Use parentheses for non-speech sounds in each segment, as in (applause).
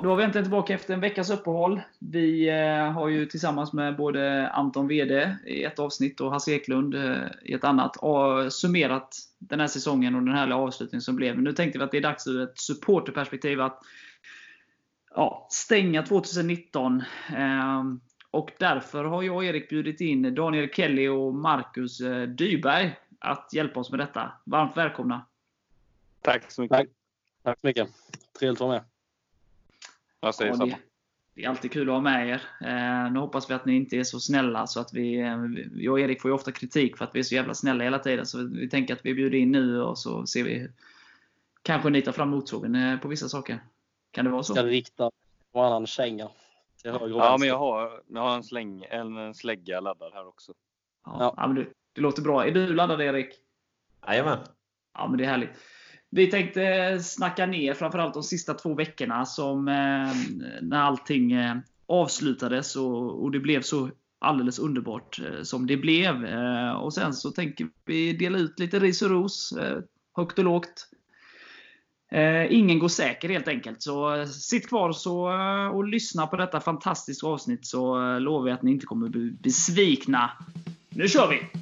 Ja, då var vi äntligen tillbaka efter en veckas uppehåll. Vi eh, har ju tillsammans med både Anton VD i ett avsnitt och Hasse Eklund eh, i ett annat summerat den här säsongen och den härliga avslutningen som blev. Nu tänkte vi att det är dags ur ett supporterperspektiv att ja, stänga 2019. Eh, och därför har jag och Erik bjudit in Daniel Kelly och Marcus eh, Dyberg att hjälpa oss med detta. Varmt välkomna! Tack så mycket! Tack, Tack så mycket! Trevligt att vara med! Jag säger ja, samma. Det är alltid kul att ha med er. Eh, nu hoppas vi att ni inte är så snälla så att vi... Eh, jag och Erik får ju ofta kritik för att vi är så jävla snälla hela tiden. Så vi tänker att vi bjuder in nu och så ser vi... Kanske ni tar fram motsågen eh, på vissa saker. Kan det vara så? Ska rikta varannan känga. Ja, men jag har, jag har en, släng, en slägga laddad här också. Ja, ja. men det, det låter bra. Är du laddad Erik? Jajamän. Ja, men det är härligt. Vi tänkte snacka ner framförallt de sista två veckorna som eh, när allting eh, avslutades och, och, det blev så alldeles underbart eh, som det blev. Och Sen så tänker vi dela ut lite ris och ros, högt och lågt. Ingen går säker helt enkelt. Så sitt kvar så, och lyssna på detta fantastiska avsnitt så lovar vi att ni inte kommer bli besvikna. Nu kör vi!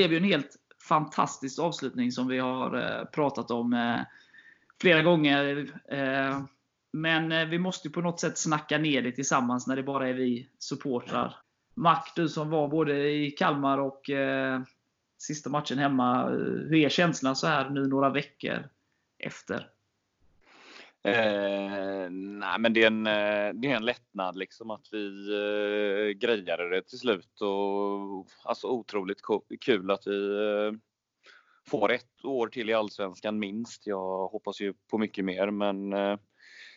Blev ju en helt fantastisk avslutning som vi har eh, pratat om eh, flera gånger. Eh, men vi måste på något sätt snacka ner det tillsammans när det bara är vi supportrar. Mac, du som var både i Kalmar och sista matchen hemma. Hur är känslan så här nu några veckor efter? Eh, nej, men det är, en, eh, det är en lättnad liksom att vi eh, grejade det till slut och alltså otroligt kul att vi eh, får ett år till i Allsvenskan minst. Jag hoppas ju på mycket mer men eh,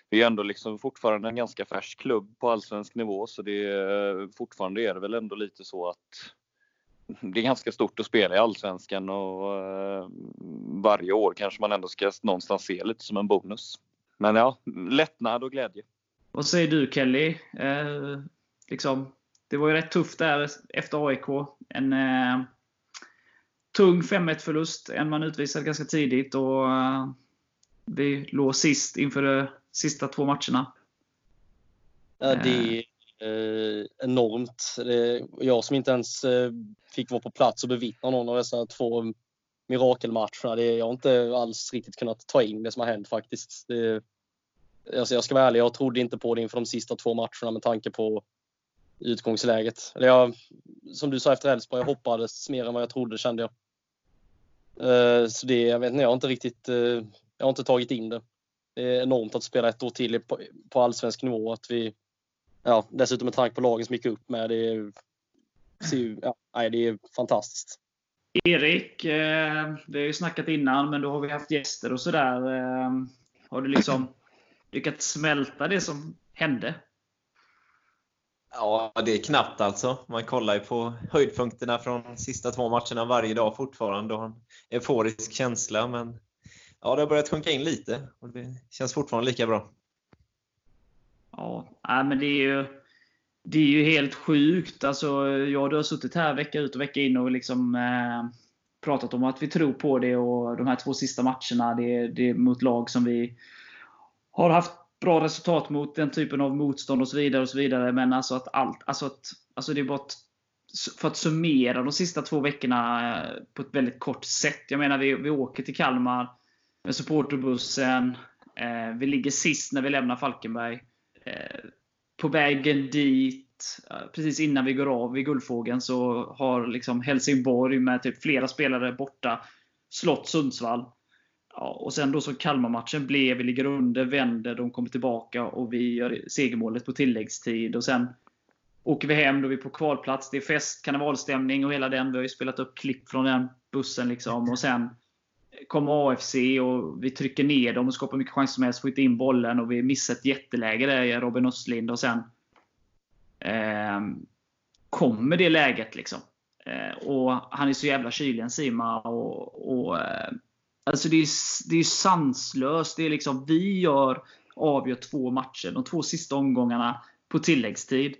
vi är ändå liksom fortfarande en ganska färsk klubb på allsvensk nivå så det är, fortfarande är det väl ändå lite så att det är ganska stort att spela i Allsvenskan och eh, varje år kanske man ändå ska någonstans se lite som en bonus. Men ja, lättnad och glädje. Vad säger du Kelly? Eh, liksom, det var ju rätt tufft där efter AIK. En eh, tung 5-1 förlust. En man utvisade ganska tidigt och eh, vi låg sist inför de sista två matcherna. Ja, det är eh, enormt. Det är jag som inte ens eh, fick vara på plats och bevittna någon av dessa två mirakelmatcherna. Det, jag har inte alls riktigt kunnat ta in det som har hänt faktiskt. Det, alltså jag ska vara ärlig, jag trodde inte på det inför de sista två matcherna med tanke på utgångsläget. Eller jag, som du sa efter Elfsborg, jag hoppades mer än vad jag trodde kände jag. Uh, så det, jag vet inte, jag har inte riktigt, uh, jag har inte tagit in det. Det är enormt att spela ett år till på, på allsvensk nivå. Att vi, ja, dessutom med tanke på lagen som gick upp med. Det är, ja, nej, det är fantastiskt. Erik, eh, vi har ju snackat innan, men då har vi haft gäster och sådär. Eh, har du liksom lyckats smälta det som hände? Ja, det är knappt alltså. Man kollar ju på höjdpunkterna från sista två matcherna varje dag fortfarande och har en euforisk känsla. Men ja, det har börjat sjunka in lite och det känns fortfarande lika bra. Ja, men det är ju, det är ju helt sjukt. Alltså, jag har suttit här vecka ut och vecka in och liksom, eh, pratat om att vi tror på det och de här två sista matcherna, det, det är mot lag som vi har haft bra resultat mot den typen av motstånd och så vidare. och så vidare Men alltså att allt, alltså att, alltså det är bara att, för att summera de sista två veckorna eh, på ett väldigt kort sätt. Jag menar, vi, vi åker till Kalmar med supporterbussen. Eh, vi ligger sist när vi lämnar Falkenberg. Eh, på vägen dit, eh, precis innan vi går av vid Guldfågeln, så har liksom Helsingborg med typ flera spelare borta slått Sundsvall. Ja, och sen då så Kalmar-matchen blev, vi ligger under, vänder, de kommer tillbaka och vi gör segermålet på tilläggstid. Och sen åker vi hem, då är vi på kvalplats. Det är fest, karnevalstämning och hela den. Vi har ju spelat upp klipp från den bussen. liksom. Och sen kommer AFC och vi trycker ner dem och skapar mycket chanser som helst. Får inte in bollen och vi missar ett jätteläge där, Robin Östlind. Och sen eh, kommer det läget. liksom. Eh, och Han är så jävla kylig, Sima. Och, och, eh, alltså det, är, det är sanslöst. Det är liksom, vi gör, avgör två matcher, de två sista omgångarna på tilläggstid.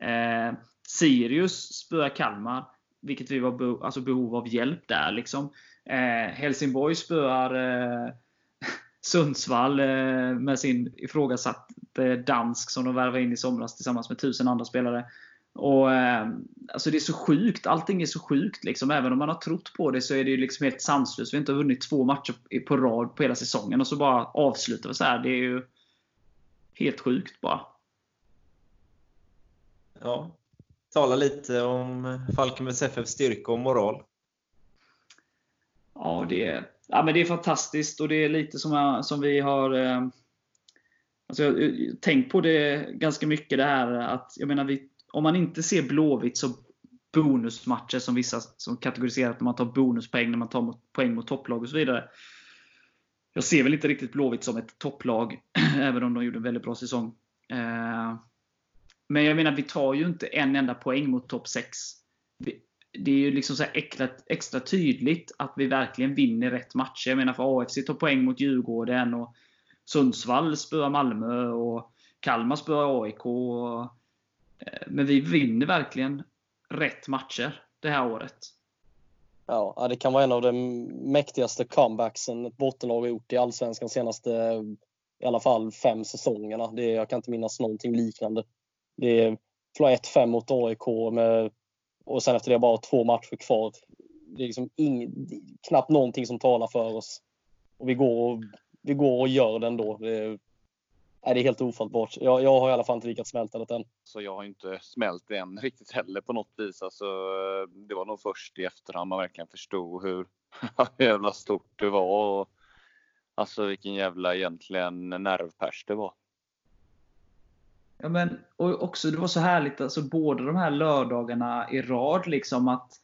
Eh, Sirius spöar Kalmar, vilket vi var be alltså behov av hjälp där. Liksom. Eh, Helsingborg spöar eh, (laughs) Sundsvall eh, med sin ifrågasatte dansk som de värvade in i somras tillsammans med tusen andra spelare. Och, eh, alltså det är så sjukt. Allting är så sjukt. Liksom. Även om man har trott på det så är det liksom helt sanslöst. Vi har inte vunnit två matcher på rad på hela säsongen och så bara avslutar vi så här. Det är ju helt sjukt bara. Ja. Tala lite om Falkenbergs FF styrka och moral. Ja, det är, ja, men det är fantastiskt och det är lite som, jag, som vi har eh, alltså, jag, jag, tänkt på det ganska mycket det här att jag menar, vi, om man inte ser Blåvitt så bonusmatcher som vissa som kategoriserar när man tar bonuspoäng när man tar poäng mot topplag och så vidare. Jag ser väl inte riktigt Blåvitt som ett topplag, (clears throat) även om de gjorde en väldigt bra säsong. Eh, men jag menar, vi tar ju inte en enda poäng mot topp 6. Det är ju liksom så extra, extra, tydligt att vi verkligen vinner rätt matcher. Jag menar, för AFC tar poäng mot Djurgården, och Sundsvall spöar Malmö, och Kalmar spöar AIK. Och, Eh, men vi vinner verkligen rätt matcher det här året. Ja, det kan vara en av de mäktigaste comebacksen ett bottenlag har gjort i Allsvenskan senaste i alla fall fem säsongerna. Det, jag kan inte minnas någonting liknande. Det är 1-5 mot AIK med, och sen efter det bara två matcher kvar. Det är liksom ing, knappt någonting som talar för oss. Och vi går och, vi går och gör det ändå. Det nej, det är helt ofattbart. Jag, jag har i alla fall inte lyckats smälta det än. Så jag har inte smält det än riktigt heller på något vis. Alltså, det var nog först i efterhand man verkligen förstod hur (laughs) jävla stort det var. Och, alltså vilken jävla egentligen nervpers det var. Ja, men, och också, det var så härligt, alltså, båda de här lördagarna i rad. Liksom, att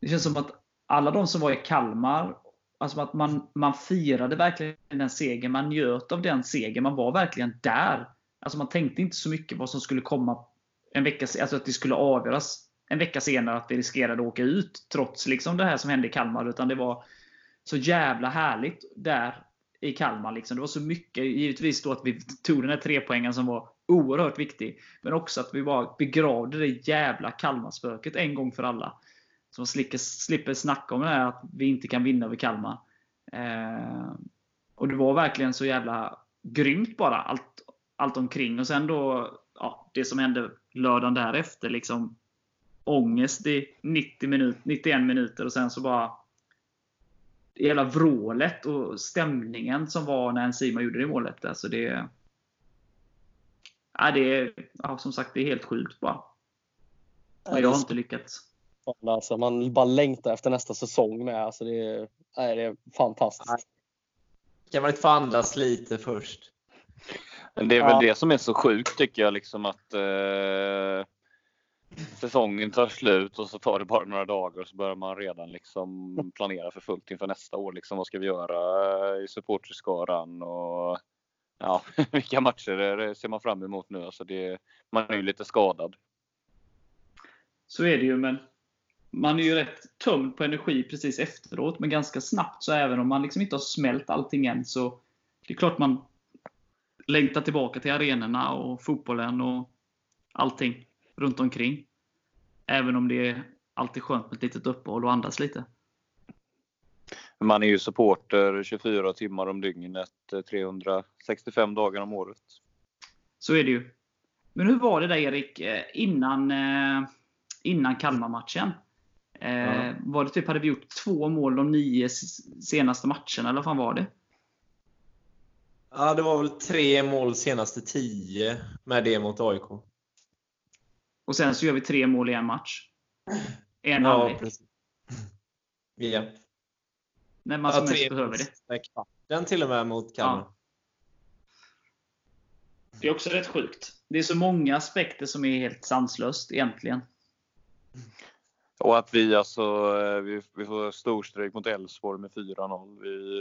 Det känns som att alla de som var i Kalmar, alltså att man, man firade verkligen den segern. Man njöt av den segern. Man var verkligen där. Alltså Man tänkte inte så mycket vad som skulle komma en vecka alltså att det skulle avgöras en vecka senare att vi riskerade att åka ut. Trots liksom det här som hände i Kalmar. Utan det var så jävla härligt där i Kalmar. Liksom. Det var så mycket. Givetvis då att vi tog den här trepoängen som var oerhört viktig. Men också att vi bara begravde det jävla Kalmarspöket en gång för alla. Så man slipper, slipper snacka om det här att vi inte kan vinna över Kalmar. Eh, och det var verkligen så jävla grymt bara, allt, allt omkring. Och sen då, ja, det som hände lördagen därefter. Liksom, ångest i 90 minut, 91 minuter och sen så bara det hela vrålet och stämningen som var när Enzima gjorde det målet. Alltså det, ja, det är, ja, som sagt, det är helt sjukt bara. Men jag har inte lyckats. Alltså, man bara längtar efter nästa säsong med. Alltså, det, är, nej, det är fantastiskt. Kan man inte få andas lite först? Det är väl ja. det som är så sjukt tycker jag. Liksom att eh, säsongen tar slut och så tar det bara några dagar och så börjar man redan liksom planera för fullt inför nästa år. Liksom, vad ska vi göra i supporterskaran? Och, ja, (laughs) vilka matcher ser man fram emot nu? Alltså det, man är ju lite skadad. Så är det ju, men man är ju rätt tömd på energi precis efteråt. Men ganska snabbt, så även om man liksom inte har smält allting än, så det är klart man längtar tillbaka till arenorna och fotbollen och allting runt omkring. Även om det är alltid skönt med ett litet uppehåll och andas lite. Man är ju supporter 24 timmar om dygnet, 365 dagar om året. Så är det ju. Men hur var det där Erik, eh, innan, eh, innan Kalmar-matchen? Eh, ja. Var det typ, hade vi gjort två mål de nio senaste matcherna, eller vad fan var det? Ja, det var väl tre mål senaste tio med det mot AIK. Och sen så gör vi tre mål i en match. En ja, halvlek. Ja. När man som mest behöver det. Den till och med mot Kalmar. Ja. Det är också rätt sjukt. Det är så många aspekter som är helt sanslöst egentligen. Och att vi alltså, eh, vi, vi får storstryk mot Elfsborg med 4-0. Vi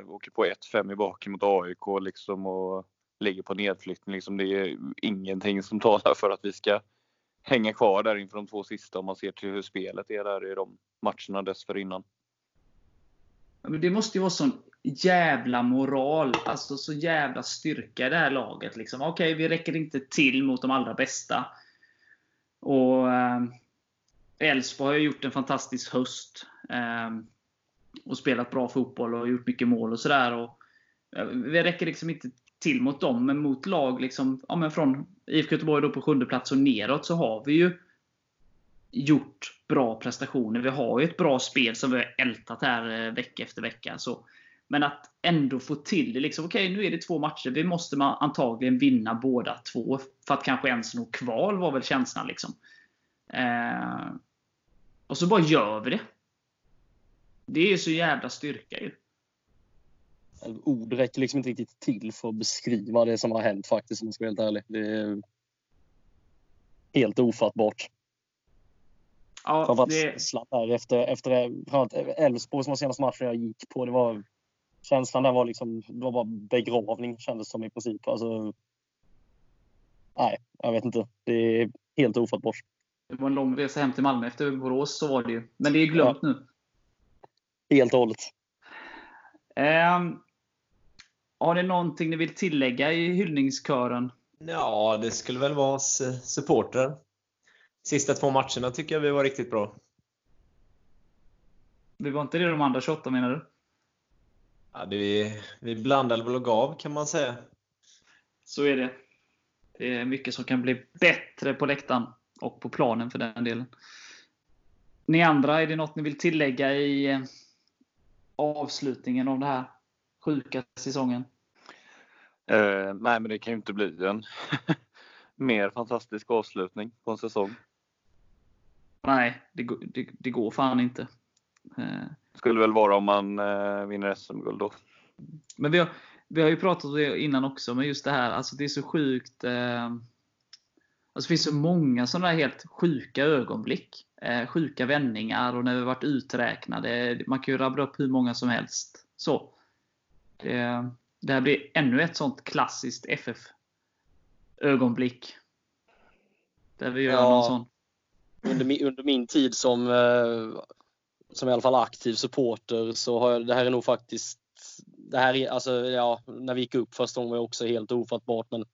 eh, åker på 1-5 i baken mot AIK liksom och ligger på nedflyttning. Liksom det är ingenting som talar för att vi ska hänga kvar där inför de två sista om man ser till hur spelet är där i de matcherna dessförinnan. Det måste ju vara sån jävla moral, alltså så jävla styrka i det här laget. Liksom. Okej, okay, vi räcker inte till mot de allra bästa. Och eh, Elfsborg har gjort en fantastisk höst. Eh, och spelat bra fotboll och gjort mycket mål och sådär. Vi räcker liksom inte till mot dem, men mot lag liksom, ja, men från IFK Göteborg då på sjunde plats och neråt så har vi ju gjort bra prestationer. Vi har ju ett bra spel som vi har ältat här eh, vecka efter vecka. Så. Men att ändå få till det. Liksom, Okej, okay, nu är det två matcher. Vi måste antagligen vinna båda två. För att kanske ens nå kval var väl känslan. Liksom. Eh, och så bara gör vi det. Det är ju så jävla styrka ju. Ord räcker liksom inte riktigt till för att beskriva det som har hänt faktiskt om man ska vara helt ärlig. Det är helt ofattbart. Ja, framförallt det... där efter, efter var senaste matchen jag gick på. Det var, känslan där var liksom, det var bara begravning kändes som i princip. Alltså, nej, jag vet inte. Det är helt ofattbart. Det var en lång resa hem till Malmö efter Borås, så var det ju. Men det är glömt ja. nu. Helt och hållet. Um, har ni någonting ni vill tillägga i hyllningskören? Ja, det skulle väl vara supporter. Sista två matcherna tycker jag vi var riktigt bra. Det var inte det de andra 28 menar du? Ja, det, vi blandade väl och gav kan man säga. Så är det. Det är mycket som kan bli bättre på läktaren. Och på planen för den delen. Ni andra, är det något ni vill tillägga i eh, avslutningen av den här sjuka säsongen? Uh, nej, men det kan ju inte bli en (laughs) mer fantastisk avslutning på en säsong. Nej, det, det, det går fan inte. Uh, skulle väl vara om man uh, vinner SM-guld då. Men vi har, vi har ju pratat om det innan också, men just det här, alltså det är så sjukt. Alltså det finns så många sådana helt sjuka ögonblick. Eh, sjuka vändningar och när vi varit uträknade. Man kan ju rabbla upp hur många som helst. Så. Det, det här blir ännu ett sånt klassiskt FF-ögonblick. Där vi gör ja, någon sån. Under min, under min tid som, eh, som i alla fall aktiv supporter så har jag, det här är nog faktiskt det här är, alltså, ja, när vi gick upp första gången var också helt ofattbart. Men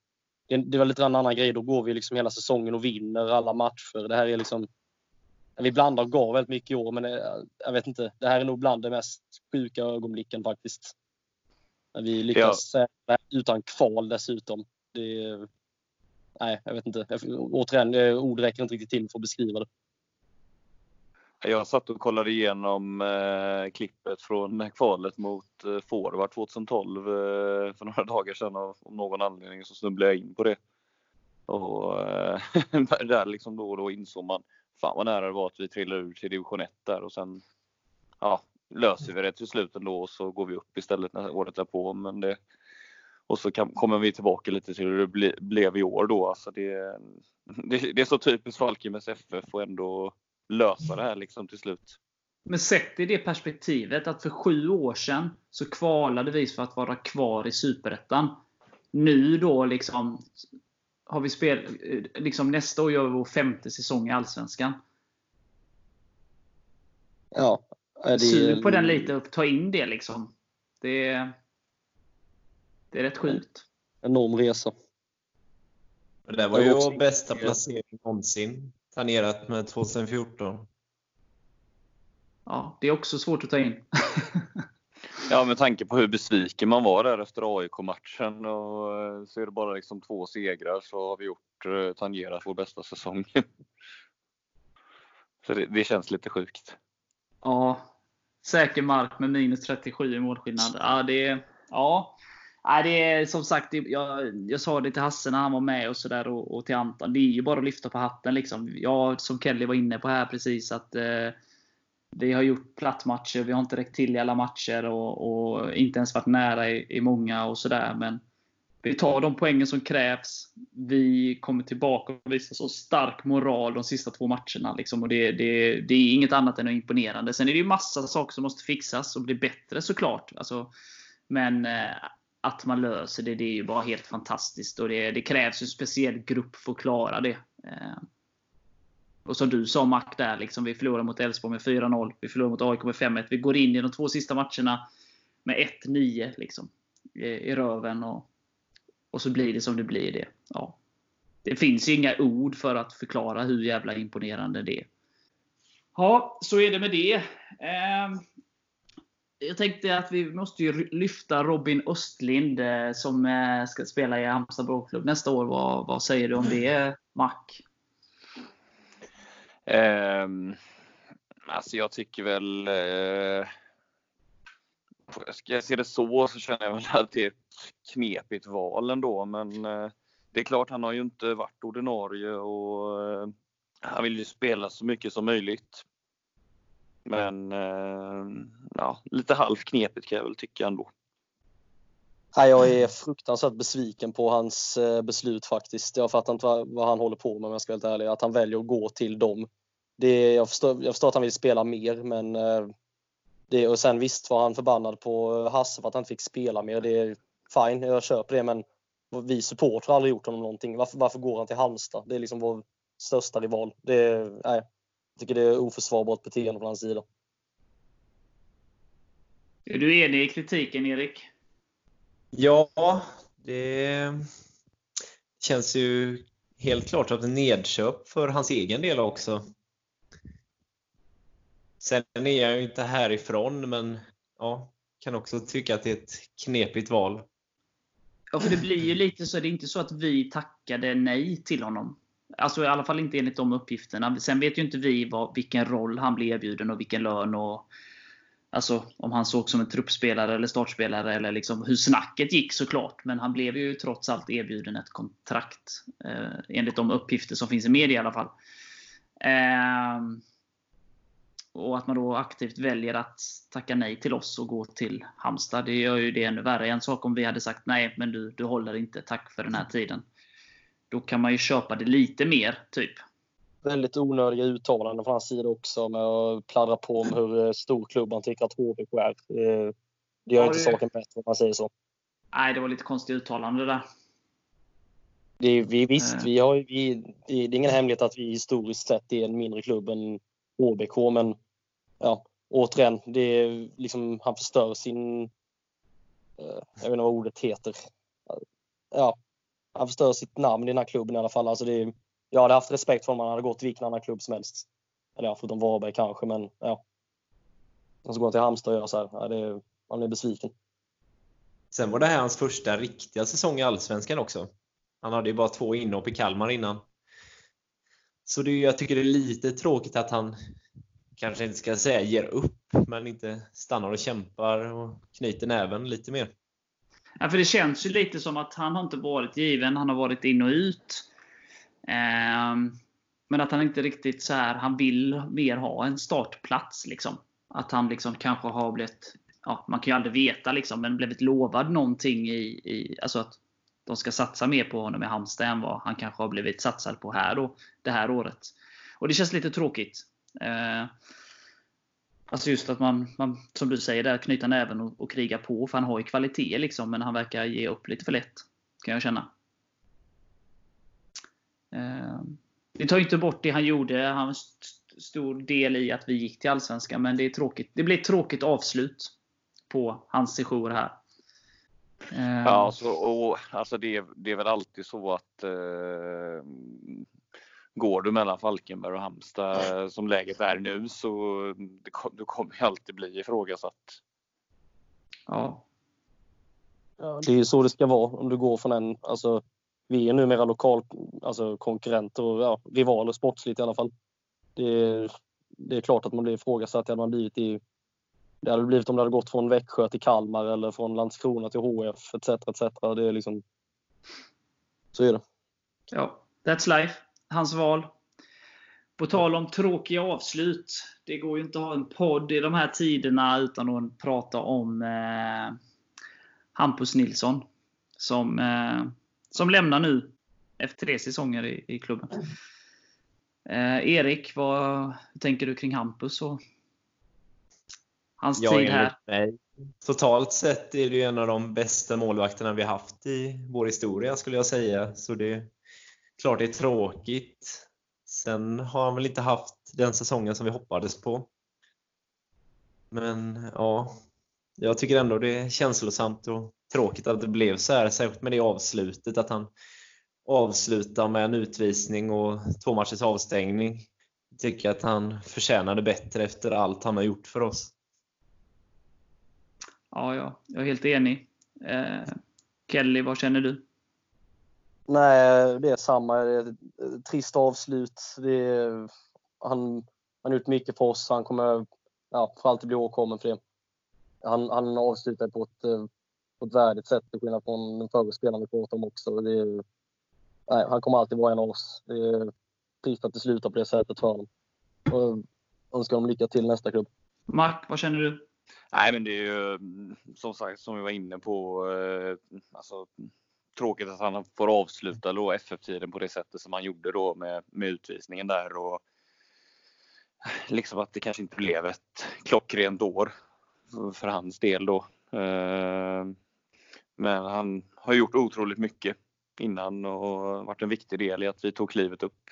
det, det var lite en annan grej. Då går vi liksom hela säsongen och vinner alla matcher. Det här är liksom... Vi blandar och gav väldigt mycket i år, men eh, jag vet inte. Det här är nog bland de mest sjuka ögonblicken faktiskt. När vi lyckas ja. utan kval dessutom. Det, nej, jag vet inte. Återigen, eh, ord räcker inte riktigt till för att beskriva det. Jag satt och kollade igenom eh, klippet från kvalet mot eh, Forward 2012 eh, för några dagar sedan. Och av någon anledning så snubblade jag in på det. Och eh, (laughs) där liksom då och då insåg man fan vad nära det var att vi trillade ur till division 1 där och sen ja, löser vi det till slut ändå och så går vi upp istället när året därpå. Men det, och så kan, kommer vi tillbaka lite till hur det ble, blev i år då. Alltså det, det, det är så typiskt Falkenbergs FF och ändå lösa det här liksom till slut. Men sett i det perspektivet att för sju år sedan så kvalade vi för att vara kvar i Superettan. Nu då liksom har vi spel, liksom nästa år gör vi vår femte säsong i Allsvenskan. Ja. Det... Sug på den lite och ta in det liksom. Det är, det är rätt sjukt. Enorm resa. Det var ju vår bästa placering någonsin planerat med 2014. Ja, det är också svårt att ta in. (laughs) ja, med tanke på hur besviken man var där efter AIK-matchen och eh, så är det bara liksom två segrar så har vi gjort eh, tangerat vår bästa säsong. (laughs) så det, det känns lite sjukt. Ja, säker mark med minus 37 i målskillnad. Ja, det, ja, Nej, det är som sagt, jag, jag sa det till Hasse när han var med och, så där, och, och till Anton. Det är ju bara att lyfta på hatten. Liksom. Jag, som Kelly var inne på här precis, att eh, vi har gjort plattmatcher, vi har inte räckt till i alla matcher och, och inte ens varit nära i, i många och sådär. Men vi tar de poängen som krävs. Vi kommer tillbaka och visar så stark moral de sista två matcherna. Liksom, och det, det, det, är inget annat än imponerande. Sen är det ju massa saker som måste fixas och bli bättre såklart. Alltså, men eh, att man löser det, det är ju bara helt fantastiskt. Och det, det krävs en speciell grupp för att klara det. Eh, och som du sa Mac där, liksom, vi förlorar mot Elfsborg med 4-0. Vi förlorar mot AIK med 5-1. Vi går in i de två sista matcherna med 1-9 liksom, i, i röven. Och, och så blir det som det blir. det. Ja. Det finns ju inga ord för att förklara hur jävla imponerande det är. Ja, så är det med det. Ehm, jag tänkte att vi måste ju lyfta Robin Östlind eh, som eh, ska spela i Halmstad Bråklubb nästa år. Vad, vad säger du om det, Mac? Um, alltså jag tycker väl... Uh, ska jag se det så så känner jag väl att det är ett knepigt val ändå. Men uh, det är klart, han har ju inte varit ordinarie och uh, han vill ju spela så mycket som möjligt. Men eh, ja, lite halvknepigt kan jag väl tycka ändå. jag är fruktansvärt besviken på hans eh, beslut faktiskt. Jag fattar inte vad, han håller på med om jag ska vara helt ärlig. Att han väljer att gå till dem. Det, jag, förstår, jag förstår att han vill spela mer men eh, det, och sen visst var han förbannad på Hasse för att han inte fick spela mer. Det är fine, jag köper det men vi supportrar har aldrig gjort honom någonting. Varför, varför går han till Halmstad? Det är liksom vår största rival. Det, nej, jag tycker det är oförsvarbart beteende från hans sida. Är du enig i kritiken, Erik? Ja, det känns ju helt klart som ett nedköp för hans egen del också. Sen är jag ju inte härifrån, men ja, kan också tycka att det är ett knepigt val. Ja, för det blir ju lite så. Det är inte så att vi tackade nej till honom. Alltså i alla fall inte enligt de uppgifterna. Sen vet ju inte vi vad, vilken roll han blev erbjuden och vilken lön. och Alltså om han såg som en truppspelare eller startspelare eller liksom hur snacket gick såklart. Men han blev ju trots allt erbjuden ett kontrakt. Eh, enligt de uppgifter som finns i media i alla fall. Eh, och att man då aktivt väljer att tacka nej till oss och gå till Halmstad, det gör ju det ännu värre. En sak om vi hade sagt nej, men du, du håller inte, tack för den här tiden. Då kan man ju köpa det lite mer, typ. Väldigt onödiga uttalanden från hans sida också med att pladdra på om hur eh, stor klubb han tycker att HBK är. Det gör ja, inte det... saken bättre om man säger så. Nej, det var lite konstigt uttalande där. Det vi, visst, eh. vi har, vi, det är ingen hemlighet att vi historiskt sett är en mindre klubb än HBK men ja, återigen, det är liksom, han förstör sin... Eh, jag vet inte vad ordet heter. Ja, han förstör sitt namn i den här klubben i alla fall. Alltså det, jag hade haft respekt för om han hade gått till vilken annan klubb som helst. Eller ja, förutom Varberg kanske, men ja. Och så går han till Halmstad och gör så här. Ja, det, man blir besviken. Sen var det här hans första riktiga säsong i Allsvenskan också. Han hade ju bara två inhopp i Kalmar innan. Så det, jag tycker det är lite tråkigt att han kanske inte ska säga ger upp, men inte stannar och kämpar och knyter näven lite mer. Ja, för det känns ju lite som att han har inte varit given. Han har varit in och ut. Eh, men att han inte riktigt så här, han vill mer ha en startplats. Liksom. Att han liksom kanske har blivit, ja, man kan ju aldrig veta, liksom, men blivit lovad någonting i, i alltså att de ska satsa mer på honom i Halmstad än vad han kanske har blivit satsad på här då, det här året. Och det känns lite tråkigt. Eh, alltså just att man, man, som du säger, där knyta näven och, och kriga på. För han har ju kvalitet liksom, men han verkar ge upp lite för lätt. Kan jag känna. Eh, det tar ju inte bort det han gjorde. Han st stor del i att vi gick till Allsvenskan, men det är tråkigt. Det blir ett tråkigt avslut på hans sejour här. Ehm. Ja, alltså, och, alltså det, det är väl alltid så att eh, går du mellan Falkenberg och Halmstad som läget är nu så du kommer ju alltid bli ifrågasatt. Ja. ja. Det är ju så det ska vara om du går från en, alltså vi är numera lokal, alltså konkurrenter och ja, rivaler sportsligt i alla fall. Det, det är klart att man blir ifrågasatt, det hade man blivit i det hade blivit om det hade gått från Växjö till Kalmar eller från Landskrona till HF etc. etc. Det är liksom... Så är det. Ja, that's life. Hans val. På tal om tråkiga avslut. Det går ju inte att ha en podd i de här tiderna utan att prata om eh, Hampus Nilsson. Som, eh, som lämnar nu efter tre säsonger i, i klubben. Eh, Erik, vad tänker du kring Hampus och hans Ja, tid här? mig, totalt sett är det ju en av de bästa målvakterna vi haft i vår historia skulle jag säga. Så det klart det är tråkigt. Sen har han väl inte haft den säsongen som vi hoppades på. Men ja, jag tycker ändå det är känslosamt och tråkigt att det blev så här, särskilt med det avslutet, att han avslutar med en utvisning och två matchers avstängning. Jag tycker att han förtjänade bättre efter allt han har gjort för oss. Ja, ja, jag är helt enig. Eh, Kelly, vad känner du? Nej, det är samma. Det är ett trist avslut. Det är, han, han har gjort mycket för oss. Han kommer ja, för alltid bli åkommen för det. Han, han avslutar på ett, på ett värdigt sätt till skillnad från den förre spelaren vi pratade om också. Det är, nej, han kommer alltid vara en av oss. Det är trist att det slutar på det sättet för honom. Och jag önskar honom lycka till nästa klubb. Mark, vad känner du? Nej, men det är ju mm, som sagt som vi var inne på. Eh, alltså, tråkigt att han får avsluta då FF-tiden på det sättet som han gjorde då med, med utvisningen där och liksom att det kanske inte blev ett klockrent år för, hans del då. Eh, men han har gjort otroligt mycket innan och varit en viktig del i att vi tog klivet upp.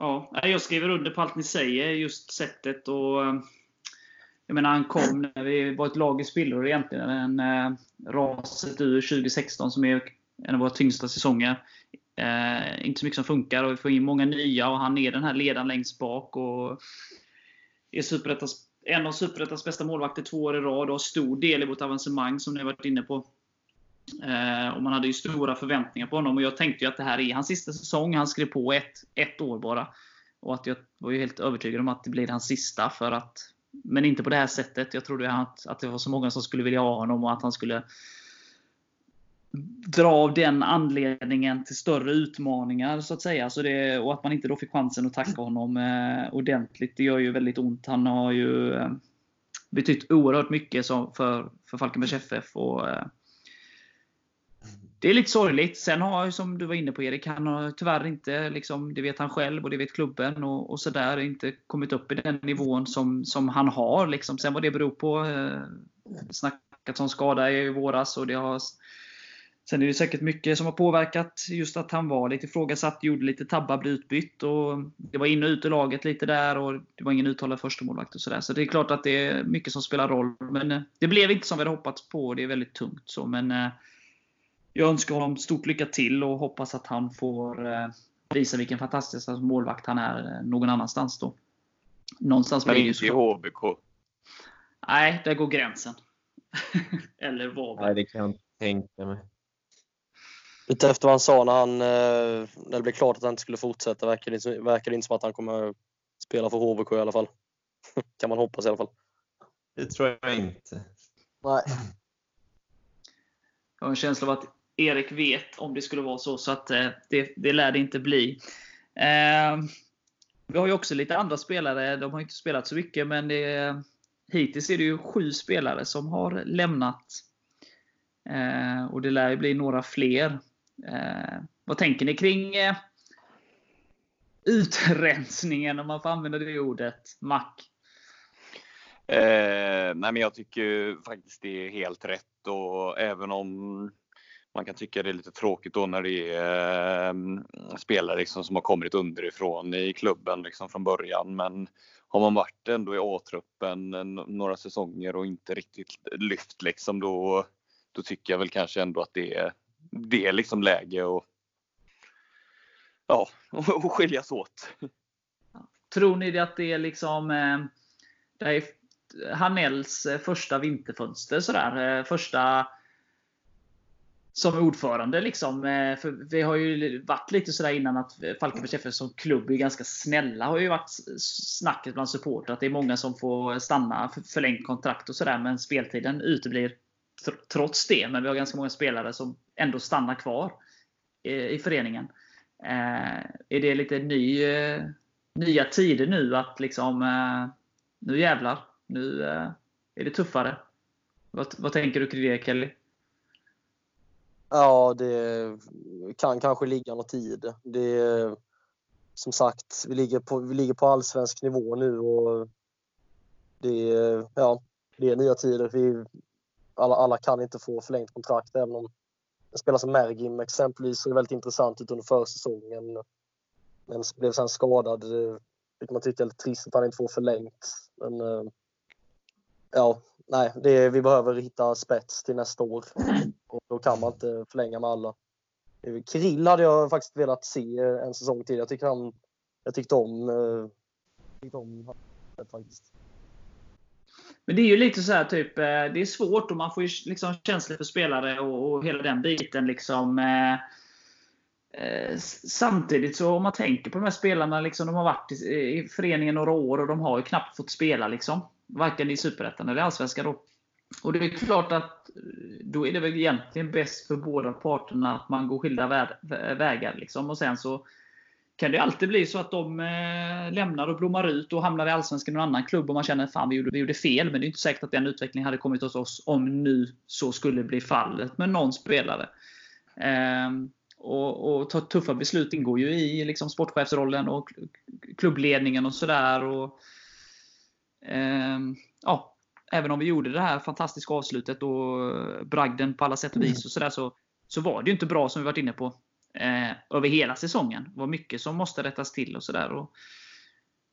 Ja, jag skriver under på allt ni säger, just sättet och eh, jag menar, han kom när vi var ett lag i spillror egentligen. En, eh, raset ur 2016 som är en av våra tyngsta säsonger. Eh, inte så mycket som funkar och vi får in många nya och han är den här ledaren längst bak. Och är Superettas, en av Superettans bästa målvakter två år i rad och har stor del i vårt avancemang som ni har varit inne på. Eh, och man hade ju stora förväntningar på honom och jag tänkte ju att det här är hans sista säsong. Han skrev på ett, ett år bara. Och att jag var ju helt övertygad om att det blir hans sista. För att, men inte på det här sättet. Jag trodde att, att det var så många som skulle vilja ha honom och att han skulle dra av den anledningen till större utmaningar så att säga. Så det, och att man inte då fick chansen att tacka honom eh, ordentligt. Det gör ju väldigt ont. Han har ju eh, betytt oerhört mycket som, för, för Falkenbergs FF. Och, eh, det är lite sorgligt. Sen har, som du var inne på Erik, han har tyvärr inte, liksom, det vet han själv och det vet klubben och, och sådär, inte kommit upp i den nivån som, som han har. Liksom. Sen vad det beror på, eh, snackat om skada i våras och det har Sen är det säkert mycket som har påverkat just att han var lite ifrågasatt, gjorde lite tabbar, blev utbytt. Och det var in och ut ur laget lite där och det var ingen uttalad första målvakt och sådär. Så det är klart att det är mycket som spelar roll. Men eh, det blev inte som vi hade hoppats på. Det är väldigt tungt. Så, men eh, jag önskar honom stort lycka till och hoppas att han får eh, visa vilken fantastisk målvakt han är någon annanstans då. Någonstans Men blir det ju inte i. HBK. Nej, där går gränsen. (laughs) Eller var Nej, det kan jag inte tänka mig. Lite efter vad han sa när, han, eh, när det blev klart att han inte skulle fortsätta verkar det, verkar det inte som att han kommer spela för HBK i alla fall. (laughs) kan man hoppas i alla fall. Det tror jag inte. Nej. Jag har en känsla av att Erik vet om det skulle vara så, så att eh, det, det lär det inte bli. Eh, vi har ju också lite andra spelare. De har inte spelat så mycket, men det, hittills är det ju sju spelare som har lämnat. Eh, och det lär ju bli några fler. Eh, vad tänker ni kring eh, utrensningen, om man får använda det ordet? Mac? Eh, nej men jag tycker faktiskt det är helt rätt och även om man kan tycka det är lite tråkigt då när det är eh, spelare liksom som har kommit underifrån i klubben liksom från början. Men har man varit ändå i A-truppen eh, några säsonger och inte riktigt lyft liksom då, då tycker jag väl kanske ändå att det är, det är liksom läge och ja, (laughs) och skiljas åt. Tror ni att det är liksom eh, det är Hanells eh, första vinterfönster? Sådär, eh, första som ordförande. Liksom. För vi har ju varit lite sådär innan att Falkenbergs FF som klubb är ganska snälla. har ju varit snacket bland supportrar att det är många som får stanna förlängt kontrakt och sådär. Men speltiden uteblir trots det. Men vi har ganska många spelare som ändå stannar kvar i, i föreningen. Eh, är det lite ny, eh, nya tider nu att liksom, eh, nu jävlar, nu eh, är det tuffare. Vad, vad tänker du kring det Kelly? Ja, det kan kanske ligga något i det. det som sagt, vi ligger på, vi ligger på allsvensk nivå nu och det, ja, det är nya tider. Vi, alla, alla kan inte få förlängt kontrakt även om en spelare som Mergim exempelvis såg väldigt intressant ut under försäsongen. Men blev sen skadad. Eh, Vilket man tycker är lite trist att han inte får förlängt. Men eh, ja, nej, det, vi behöver hitta spets till nästa år. Och då kan man inte förlänga med alla. Eh, Kirill hade jag faktiskt velat se en säsong till. Jag tyckte, han, jag tyckte om, jag tyckte om faktiskt. Men det är ju lite så här, typ, eh, det är svårt och man får ju liksom känslor för spelare och, och hela den biten. liksom eh, eh, Samtidigt så om man tänker på de här spelarna, liksom, de har varit i, i föreningen några år och de har ju knappt fått spela. Liksom, varken i Superettan eller Allsvenskan. Då. Och det är klart att eh, då är det väl egentligen bäst för båda parterna att man går skilda vägar. Liksom. Och sen så kan det alltid bli så att de eh, lämnar och blommar ut och hamnar i Allsvenskan i någon annan klubb och man känner att vi gjorde, vi gjorde fel. Men det är inte säkert att den utvecklingen hade kommit hos oss om nu så skulle bli fallet med någon spelare. Eh, och, och, ta tuffa beslut ingår ju i liksom, sportchefsrollen och klubbledningen och sådär. Eh, ja, även om vi gjorde det här fantastiska avslutet och bragden på alla sätt och vis och sådär så, så var det ju inte bra som vi varit inne på eh, över hela säsongen. Det var mycket som måste rättas till och sådär.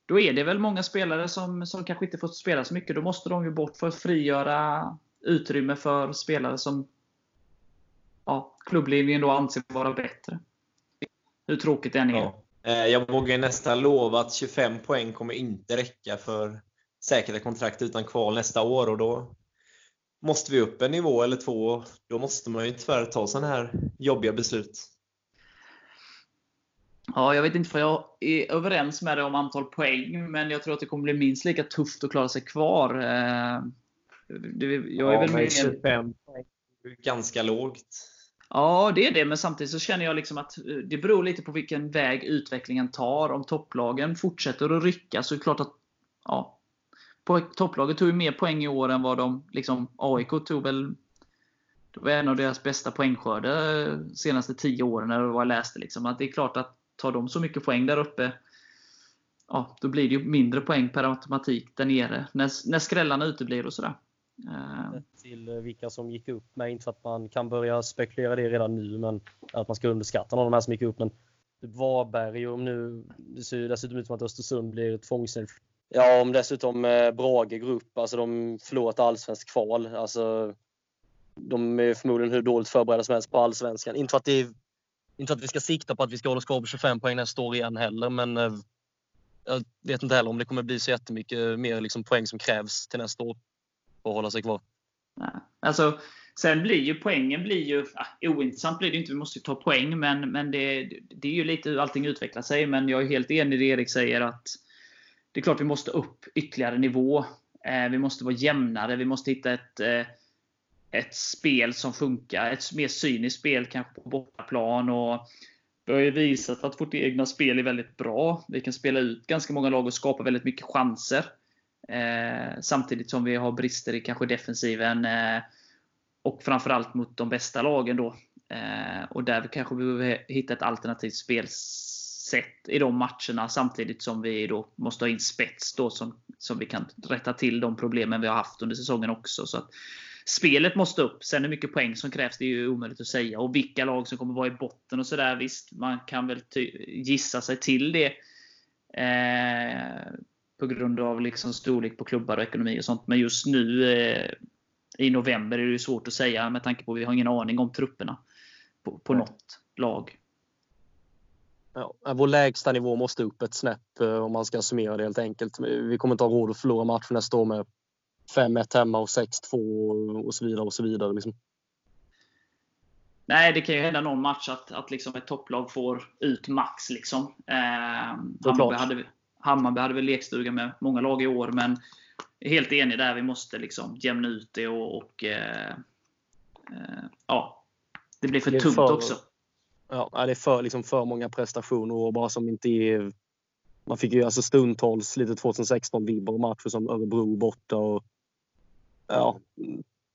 Då är det väl många spelare som, som kanske inte fått spela så mycket. Då måste de ju bort för att frigöra utrymme för spelare som ja, klubbledningen då anser vara bättre. Hur tråkigt det än är. Ja. Eh, jag vågar nästan lova att 25 poäng kommer inte räcka för säkra kontrakt utan kval nästa år och då måste vi upp en nivå eller två. Då måste man ju tyvärr ta sådana här jobbiga beslut. Ja, jag vet inte för jag är överens med dig om antal poäng, men jag tror att det kommer bli minst lika tufft att klara sig kvar. Eh, jag är ja, väl med... 25 poäng ganska lågt. Ja, det är det, men samtidigt så känner jag liksom att det beror lite på vilken väg utvecklingen tar. Om topplagen fortsätter att rycka så är det klart att ja, topplaget tog ju mer poäng i år än vad de, liksom, AIK tog väl det var en av deras bästa poängskörder de senaste tio åren, när jag läste. Liksom, att det är klart att tar de så mycket poäng där uppe, ja, då blir det ju mindre poäng per automatik där nere. När, när skrällarna uteblir och sådär. Eh. Till vilka som gick upp med, inte för att man kan börja spekulera det redan nu, men att man ska underskatta någon av de här som gick upp. Men typ Varberg, om nu, det ser ju dessutom ut som att Östersund blir tvångsnedflyttade. Ja, om dessutom eh, Brage går upp, alltså de förlorat allsvensk kval. Alltså, de är förmodligen hur dåligt förberedda som helst på allsvenskan. Inte för att det är inte att vi ska sikta på att vi ska hålla oss kvar på 25 poäng nästa år igen heller, men eh, jag vet inte heller om det kommer bli så jättemycket mer liksom poäng som krävs till nästa år för att hålla sig kvar. Nej. Alltså, sen blir ju poängen blir ju, ah, ointressant blir det inte, vi måste ju ta poäng, men, men det, det är ju lite hur allting utvecklar sig. Men jag är helt enig i det Erik säger att det är klart vi måste upp ytterligare nivå. Eh, vi måste vara jämnare, vi måste hitta ett eh, ett spel som funkar. Ett mer cyniskt spel kanske på bortaplan. Och vi har ju visat att vårt egna spel är väldigt bra. Vi kan spela ut ganska många lag och skapa väldigt mycket chanser. Eh, samtidigt som vi har brister i kanske defensiven. Eh, och framförallt mot de bästa lagen då. Eh, och där vi kanske behöver hitta ett alternativt spelsätt i de matcherna. Samtidigt som vi då måste ha in spets då som, som vi kan rätta till de problemen vi har haft under säsongen också. Så att, spelet måste upp. Sen hur mycket poäng som krävs, det är ju omöjligt att säga. Och vilka lag som kommer vara i botten och sådär. Visst, man kan väl gissa sig till det. Eh, på grund av liksom storlek på klubbar och ekonomi och sånt. Men just nu eh, i november är det svårt att säga med tanke på att vi har ingen aning om trupperna på, på något lag. Ja, vår lägsta nivå måste upp ett snäpp eh, om man ska summera det helt enkelt. Vi kommer inte ha råd att förlora match nästa år med 5-1 hemma och 6-2 och så vidare. och så vidare liksom. Nej, det kan ju hända någon match att, att liksom ett topplag får ut max. Liksom. Eh, Hammarby, hade, Hammarby hade väl lekstuga med många lag i år, men helt enig där. Vi måste liksom jämna ut det och, och eh, eh, ja, det blir för det tungt för, också. Ja, det är för, liksom för många prestationer och bara som inte är man fick ju alltså stundtals lite 2016-vibbar och matcher som Örebro borta och ja,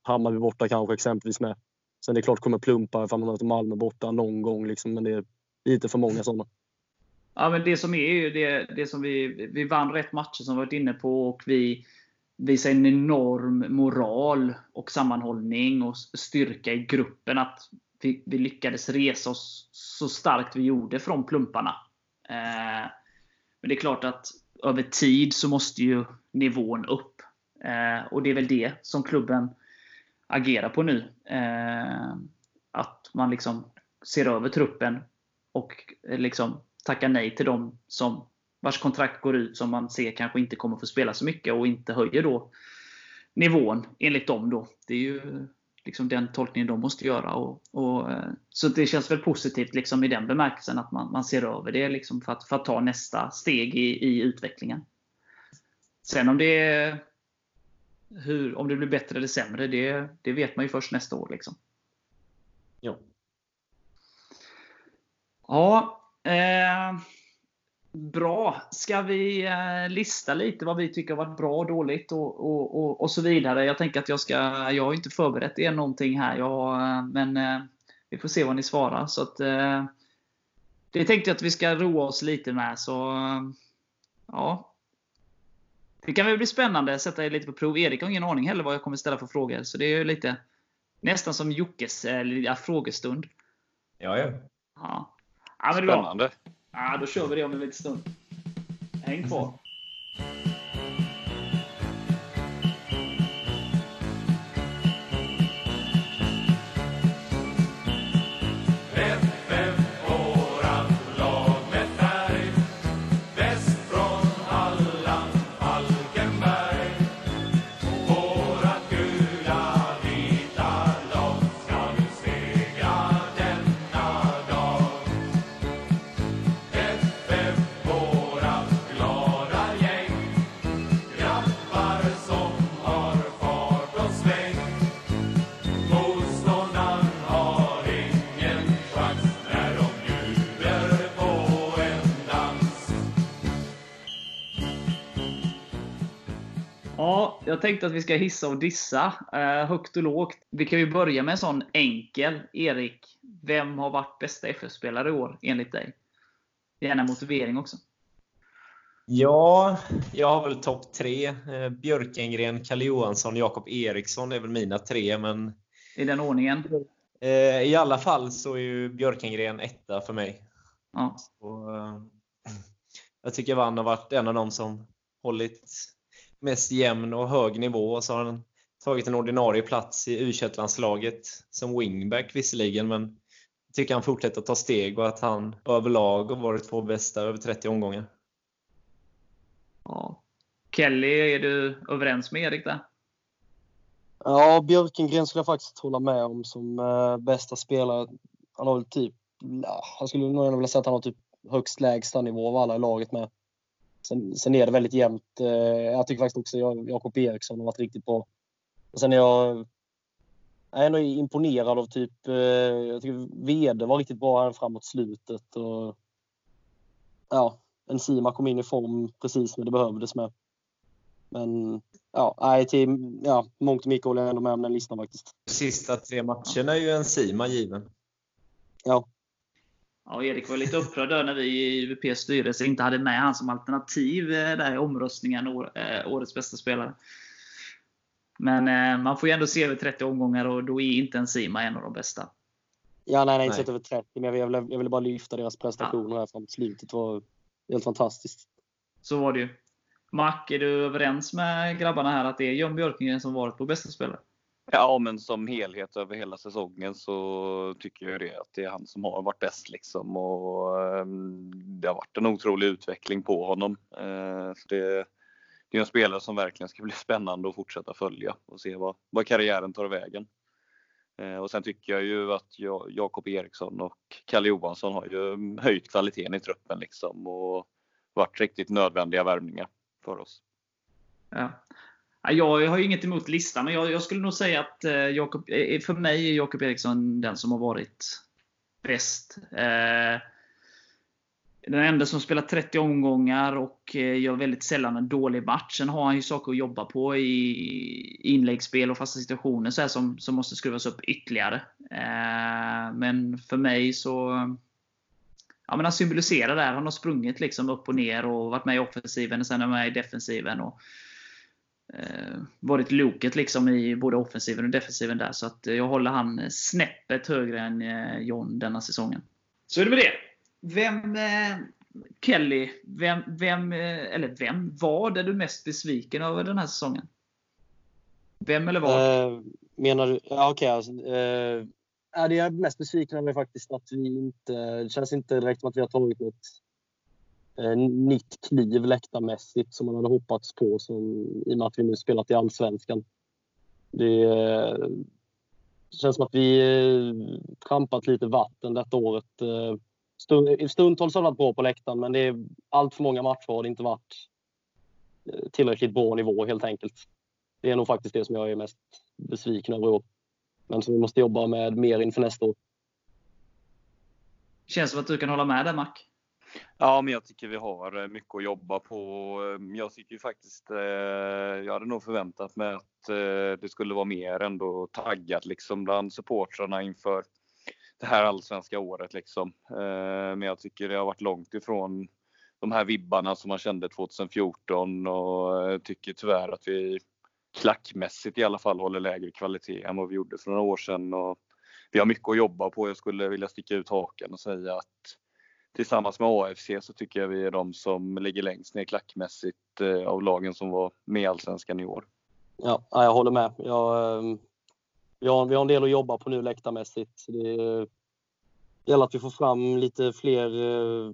Hammarby borta kanske exempelvis med. Sen det är klart kommer plumpar ifall man möter Malmö borta någon gång liksom, men det är lite för många sådana. Ja, men det som är ju det, det som vi, vi vann rätt matcher som vi varit inne på och vi visar en enorm moral och sammanhållning och styrka i gruppen. Att vi, vi lyckades resa oss så starkt vi gjorde från plumparna. Eh, men det är klart att över tid så måste ju nivån upp. Eh, och det är väl det som klubben agerar på nu. Eh, att man liksom ser över truppen och eh, liksom tackar nej till dem som vars kontrakt går ut som man ser kanske inte kommer få spela så mycket och inte höjer då nivån enligt dem. Då. Det är ju liksom den tolkningen de måste göra. Och, och, eh, så det känns väl positivt liksom i den bemärkelsen att man, man ser över det liksom för, att, för att ta nästa steg i, i utvecklingen. Sen om det, hur, om det blir bättre eller sämre, det, det vet man ju först nästa år. Liksom. Ja. Ja. Eh, Bra. Ska vi eh, lista lite vad vi tycker har varit bra och dåligt och, och, och, och så vidare? Jag tänker att jag ska... Jag har inte förberett er någonting här. Jag, eh, men eh, vi får se vad ni svarar. Så att, det tänkte jag att vi ska roa oss lite med. Så ja. Det kan väl bli spännande att sätta er lite på prov. Erik har ingen aning heller vad jag kommer ställa för frågor. Så det är lite nästan som Jockes äh, frågestund. Ja, ja. ja. ja Spännande. Ja, då kör vi det om en liten stund. Häng kvar. Jag tänkte att vi ska hissa och dissa. Eh, högt och lågt. Vi kan ju börja med en sån enkel. Erik, vem har varit bästa FF-spelare i år, enligt dig? Gärna motivering också. Ja, jag har väl topp tre. Eh, Björkengren, Kalle Johansson, Jakob Eriksson är väl mina tre. Men I den ordningen? Eh, I alla fall så är ju Björkengren etta för mig. Ja. Så, eh, jag tycker Vann har varit en av de som hållit mest jämn och hög nivå. Och så har han tagit en ordinarie plats i u landslaget som wingback visserligen, men jag tycker han fortsätter att ta steg och att han överlag har varit vår bästa över 30 omgångar. Ja. Kelly, är du överens med Erik där? Ja, Björkengren skulle jag faktiskt hålla med om som eh, bästa spelare. Han har väl typ, ja, jag skulle nog vilja säga att han har typ högst lägsta nivå av alla i laget med. Sen, sen är det väldigt jämnt. Eh, jag tycker faktiskt också Jakob Eriksson har varit riktigt bra. Och sen är jag, jag är ändå imponerad av typ, eh, jag tycker Vede var riktigt bra här framåt slutet. Och, ja, Enzima kom in i form precis när det behövdes med. Men ja, nej, till, ja, mångt och mycket håller jag ändå med om den listan faktiskt. Sista tre matcherna är ju Enzima given. Ja, Ja, Erik var lite upprörd när vi i UVPs styrelse inte hade med han som alternativ eh, där i omröstningen, eh, årets bästa spelare. Men eh, man får ju ändå se över 30 omgångar och då är inte ens Sima en av de bästa. Ja, nej, nej, inte sett över 30, men jag ville, jag ville bara lyfta deras prestationer ja. här framåt slutet. Det var helt fantastiskt. Så var det ju. Mac, är du överens med grabbarna här att det är John Björkengren som varit på bästa spelare? Ja, men som helhet över hela säsongen så tycker jag det att det är han som har varit bäst liksom och ehm, det har varit en otrolig utveckling på honom. Eh, det, det är en spelare som verkligen ska bli spännande att fortsätta följa och se vad, vad karriären tar vägen. Eh, och sen tycker jag ju att Jakob Eriksson och Kalle Johansson har ju höjt kvaliteten i truppen liksom och varit riktigt nödvändiga värvningar för oss. Ja. Jag har ju inget emot listan, men jag, jag skulle nog säga att eh, Jacob, eh, eh, för mig är Jakob Eriksson den som har varit bäst. Eh, den enda som spelar 30 omgångar och eh, gör väldigt sällan en dålig match. Sen har han ju saker att jobba på i inläggsspel och fasta situationer så som, som måste skruvas upp ytterligare. Eh, men för mig så... Ja, men han symboliserar där. Han har sprungit liksom upp och ner och varit med i offensiven och sen är med i defensiven. Och, varit loket liksom i både offensiven och defensiven där. Så att jag håller han snäppet högre än eh, John denna säsongen. Så är det med det. Vem, eh, Kelly, vem, vem, eh, eller vem, vad är du mest besviken över den här säsongen? Vem eller vad? Eh, menar du? Ja, okej. Okay, alltså, eh, det jag är mest besviken över är faktiskt att vi inte... Det känns inte direkt som att vi har tagit något eh, Eh, nytt kliv läktarmässigt som man hade hoppats på som, i och med att vi nu spelat i Allsvenskan. Det eh, känns som att vi eh, trampat lite vatten detta året. Eh, stund, stundtals har det varit bra på läktaren, men det är allt för många matcher har det inte varit eh, tillräckligt bra nivå helt enkelt. Det är nog faktiskt det som jag är mest besviken över i år. Men som vi måste jobba med mer inför nästa år. Känns som att du kan hålla med där Mac? Ja, men jag tycker vi har eh, mycket att jobba på. Ehm, jag tycker faktiskt, eh, jag hade nog förväntat mig att eh, det skulle vara mer ändå taggat liksom bland supportrarna inför det här allsvenska året liksom. Eh, men jag tycker det har varit långt ifrån de här vibbarna som man kände 2014 och jag tycker tyvärr att vi klackmässigt i alla fall håller lägre kvalitet än vad vi gjorde för några år sedan. Och vi har mycket att jobba på. Jag skulle vilja sticka ut haken och säga att tillsammans med AFC så tycker jag vi är de som ligger längst ner klackmässigt eh, av lagen som var med i Allsvenskan i år. Ja, jag håller med. Jag, ehm, vi har, vi har en del att jobba på nu läktarmässigt. Det gäller att vi får fram lite fler eh,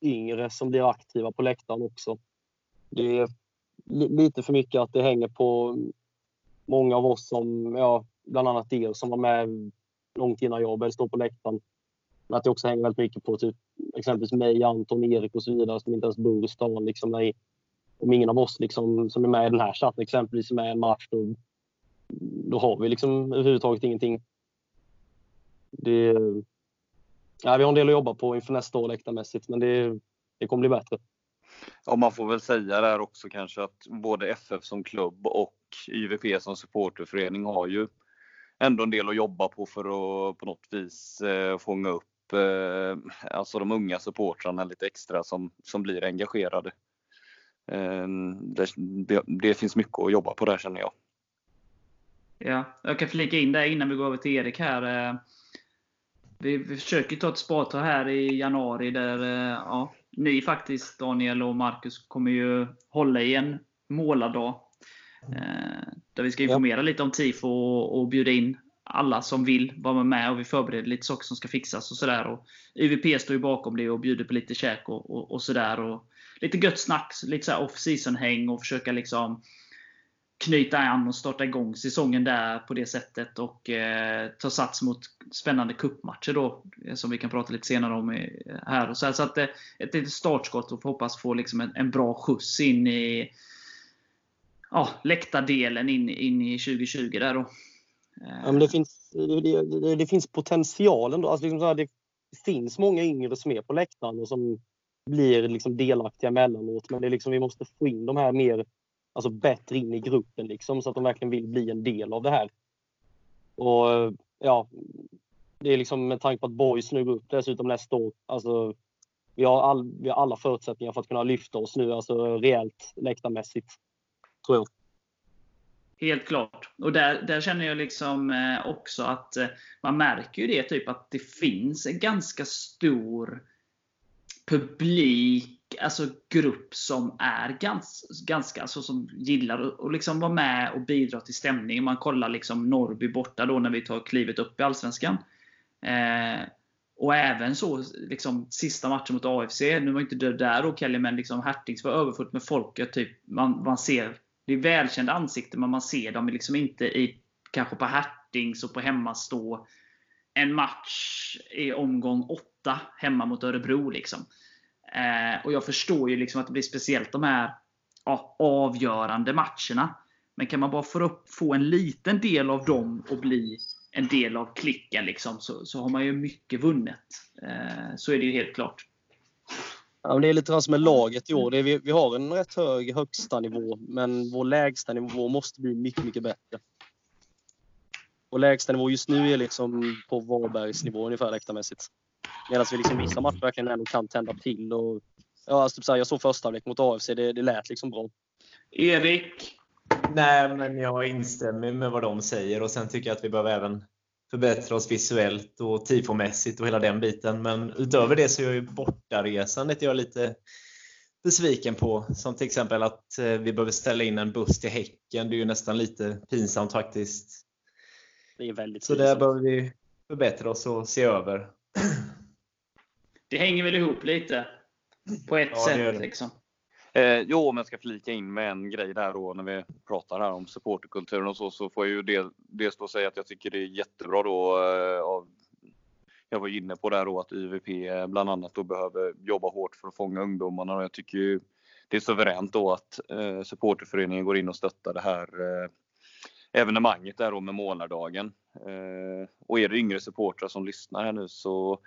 yngre som blir aktiva på läktaren också. Det är lite för mycket att det hänger på många av oss som, ja, bland annat er som var med långt innan jag började stå på läktaren. Men att det också hänger väldigt mycket på typ, exempelvis mig, Anton, Erik och så vidare som inte ens bor i stan. Liksom, när, om ingen av oss liksom, som är med i den här chatten exempelvis är med i en match, då då har vi liksom överhuvudtaget ingenting. Det, ja, vi har en del att jobba på inför nästa år läktarmässigt, men det, det kommer bli bättre. Ja, man får väl säga där också kanske att både FF som klubb och IVP som supporterförening har ju ändå en del att jobba på för att på något vis eh, fånga upp eh, alltså de unga supportrarna lite extra som, som blir engagerade. Eh, det, det, finns mycket att jobba på där känner jag. Ja, jag kan flika in det innan vi går över till Erik här. Eh, vi, vi försöker ta ett spadtag här i januari där ja, ni faktiskt, Daniel och Marcus, kommer ju hålla i en målardag. Där vi ska informera ja. lite om tifo och, och bjuda in alla som vill vara med och vi förbereder lite saker som ska fixas och sådär. UVP står ju bakom det och bjuder på lite käk och, och, och sådär. Lite gött snack, lite off-season häng och försöka liksom knyta an och starta igång säsongen där på det sättet och eh, ta sats mot spännande kuppmatcher då som vi kan prata lite senare om eh, här. Och så, här, så att, eh, ett litet startskott och hoppas få liksom en, en bra skjuts in i ja, läktardelen in, in i 2020 där då. Ja, men det, finns, det, det, finns potential ändå. Alltså liksom så här, det finns många yngre som är på läktaren och som blir liksom delaktiga emellanåt. Men det är liksom, vi måste få in de här mer alltså bättre in i gruppen liksom, så att de verkligen vill bli en del av det här. Och ja, det är liksom med tanke på att Boys nu går upp dessutom nästa år. Alltså, vi, har all, vi har alla förutsättningar för att kunna lyfta oss nu, alltså rejält läktarmässigt. Tror jag. Helt klart. Och där, där känner jag liksom eh, också att eh, man märker ju det, typ att det finns en ganska stor publik alltså, grupp som är ganska, ganska alltså, som gillar att liksom vara med och bidra till stämningen. Man kollar liksom Norrby borta då när vi tar klivet upp i Allsvenskan. Eh, och även så, liksom, sista matchen mot AFC. Nu var inte det där då Kelly, men liksom, Hertings var överfullt med folk. Typ, man, man ser, det är välkända ansikten, men man ser dem liksom inte i, kanske på Hertings och på hemmastå en match i omgång 8 hemma mot Örebro. Liksom. Eh, och jag förstår ju liksom att det blir speciellt de här ja, avgörande matcherna. Men kan man bara få, upp, få en liten del av dem och bli en del av klicken liksom, så, så har man ju mycket vunnet. Eh, så är det ju helt klart. Ja, men det är lite grann som med laget i år. Det är, vi, vi har en rätt hög högsta nivå, men vår lägsta nivå måste bli mycket, mycket bättre. Vår lägsta nivå just nu är liksom på Varbergs nivå ungefär läktarmässigt. Medan vi liksom vissa matcher verkligen ändå kan tända till. Och, ja, alltså typ så här, jag såg första halvlek mot AFC, det, det lät liksom bra. Erik? Nej, men jag instämmer med vad de säger och sen tycker jag att vi behöver även förbättra oss visuellt och tifomässigt och hela den biten. Men utöver det så är ju bortaresandet jag lite besviken på. Som till exempel att eh, vi behöver ställa in en buss till Häcken. Det är ju nästan lite pinsamt faktiskt. Det är väldigt Så där behöver vi förbättra oss och se över. Det hänger väl ihop lite? På ett Ja, det sätt det. liksom. Eh, jo, om jag ska flika in med en grej där då när vi pratar här om supporterkulturen och så, så får jag ju del, dels då säga att jag tycker det är jättebra då eh, av jag var ju inne på det här då att YVP eh, bland annat då behöver jobba hårt för att fånga ungdomarna och jag tycker ju det är suveränt då att eh, supporterföreningen går in och stöttar det här eh, evenemanget där då med målardagen. Eh, och är det yngre supportrar som lyssnar här nu så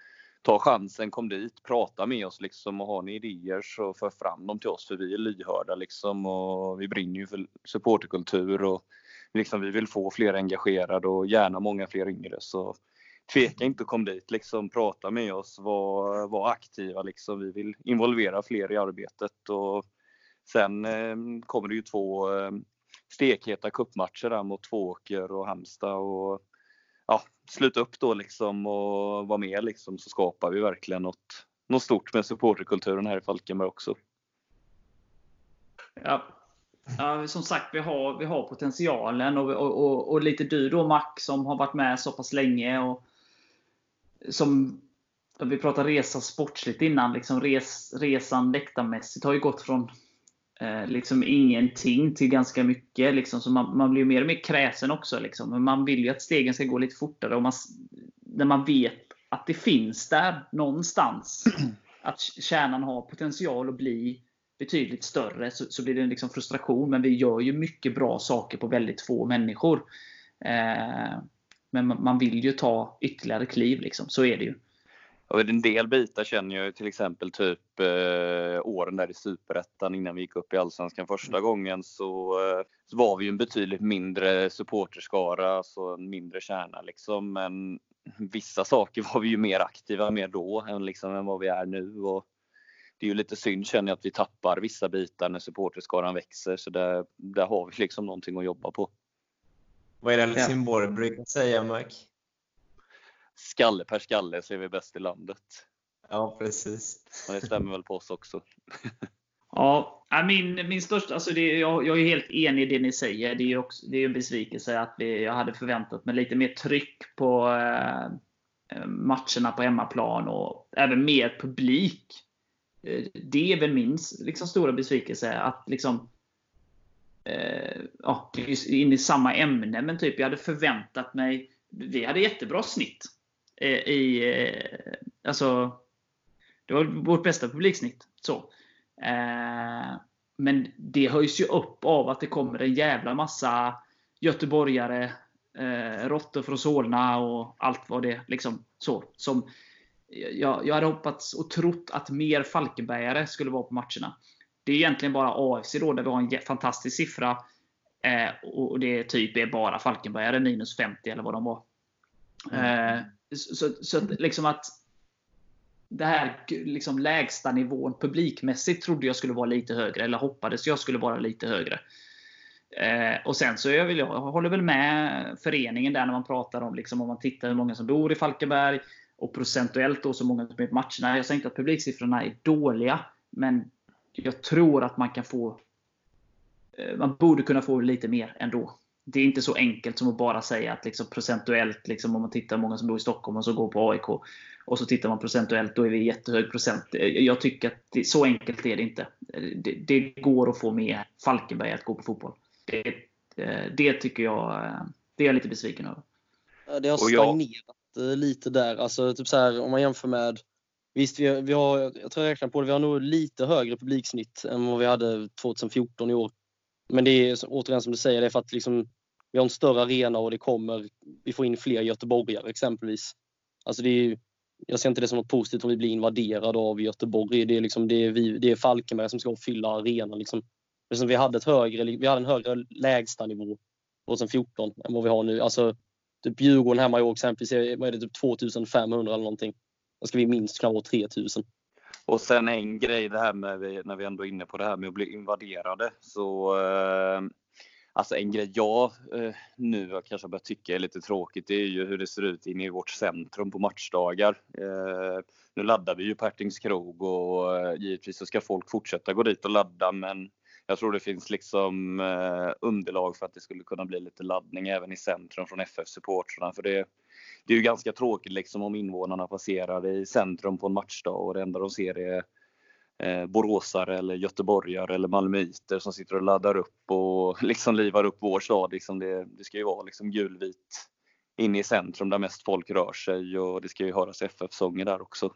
ta chansen, kom dit, prata med oss liksom och har ni idéer så för fram dem till oss för vi är lyhörda liksom och vi brinner ju för supporterkultur och liksom vi vill få fler engagerade och gärna många fler yngre så tveka inte kom dit liksom, prata med oss, var, var aktiva liksom. Vi vill involvera fler i arbetet och sen eh, kommer det ju två eh, stekheta cupmatcher där mot Tvååker och Halmstad och ja, sluta upp då liksom och vara med liksom så skapar vi verkligen något, något stort med supporterkulturen här i Falkenberg också. Ja. Ja, som sagt, vi har, vi har potentialen och, och, och, och lite du då Mac som har varit med så pass länge. Och som Vi pratade resa sportsligt innan. Liksom res, resan läktarmässigt har ju gått från eh, liksom ingenting till ganska mycket. Liksom, så man, man blir mer och mer kräsen också. Liksom. Men man vill ju att stegen ska gå lite fortare. Och man, när man vet att det finns där någonstans. (clears throat) Att kärnan har potential att bli betydligt större så, så blir det en liksom frustration. Men vi gör ju mycket bra saker på väldigt få människor. Eh, men man, man vill ju ta ytterligare kliv. Liksom. Så är det ju. Och en del bitar känner jag till exempel typ eh, åren där i Superettan innan vi gick upp i Allsvenskan första gången så, eh, så var vi ju en betydligt mindre supporterskara, alltså en mindre kärna liksom. Men vissa saker var vi ju mer aktiva med då än, liksom, än vad vi är nu. Och det är ju lite synd känner jag att vi tappar vissa bitar när supporterskaran växer så där, där har vi liksom någonting att jobba på. Vad är det Helsingborg brukar säga, Mark? Skalle per skalle så är vi bäst i landet. Ja, precis. Och det stämmer väl på oss också. (laughs) Ja, min, min största, alltså det, jag, jag är helt enig i det ni säger. Det är ju också, det är en besvikelse att vi, jag hade förväntat mig lite mer tryck på eh, matcherna på hemmaplan och även mer publik. Eh, det är väl min liksom, stora besvikelse. Att liksom, eh, ja, in i samma ämne, men typ jag hade förväntat mig vi hade jättebra snitt. Eh, i, eh, alltså, det var vårt bästa publiksnitt. Så. Eh, men det höjs ju upp av att det kommer en jävla massa göteborgare, eh, råttor från Solna och allt vad det liksom så. Som, jag, jag hade hoppats och trott att mer Falkenbergare skulle vara på matcherna. Det är egentligen bara AFC då, där vi har en fantastisk siffra. Eh, och det typ är bara Falkenbergare, minus 50 eller vad de var. Mm. Så, så att, liksom att det här liksom lägsta nivån publikmässigt trodde jag skulle vara lite högre, eller hoppades jag skulle vara lite högre. Eh, och sen så jag, vill, jag håller väl med föreningen där när man pratar om, liksom, om man tittar hur många som bor i Falkenberg och procentuellt då så många som är på matcherna. Jag säger inte att publiksiffrorna är dåliga, men jag tror att man kan få eh, man borde kunna få lite mer ändå det är inte så enkelt som att bara säga att liksom procentuellt, liksom om man tittar hur många som bor i Stockholm och så går på AIK. Och så tittar man procentuellt, då är vi jättehög procent. Jag tycker att det, så enkelt är det inte. Det, det, går att få med Falkenberg att gå på fotboll. Det, det tycker jag, det är jag lite besviken över. Det har stagnerat lite där. Alltså, typ så här, om man jämför med Visst, vi har, vi har, jag tror jag räknar på det, vi har nog lite högre publiksnitt än vad vi hade 2014 i år. Men det är återigen som du säger, det är för att liksom, vi har en större arena och det kommer, vi får in fler göteborgare exempelvis. Alltså det är, jag ser inte det som något positivt om vi blir invaderade av Göteborg. Det är, liksom, det är, vi, det är Falkenberg som ska fylla arenan. Liksom. Vi, hade ett högre, vi hade en högre lägstanivå 2014 än vad vi har nu. Alltså, typ Djurgården hemma i år exempelvis, vad är det, typ 2500 eller någonting. Då ska vi minst kunna vara 3000. Och sen en grej det här med, när vi ändå är inne på det här med att bli invaderade. Så eh, Alltså en grej jag eh, nu kanske börjar tycka är lite tråkigt det är ju hur det ser ut inne i vårt centrum på matchdagar. Eh, nu laddar vi ju på Hertings krog och eh, givetvis så ska folk fortsätta gå dit och ladda men jag tror det finns liksom eh, underlag för att det skulle kunna bli lite laddning även i centrum från FF-supportrarna. För det, det är ju ganska tråkigt liksom om invånarna passerar i centrum på en matchdag och det enda de ser är eh, boråsare eller göteborgare eller malmöiter som sitter och laddar upp och (laughs) liksom livar upp vår stad. Liksom det, det ska ju vara liksom gulvit inne i centrum där mest folk rör sig och det ska ju höras FF-sånger där också.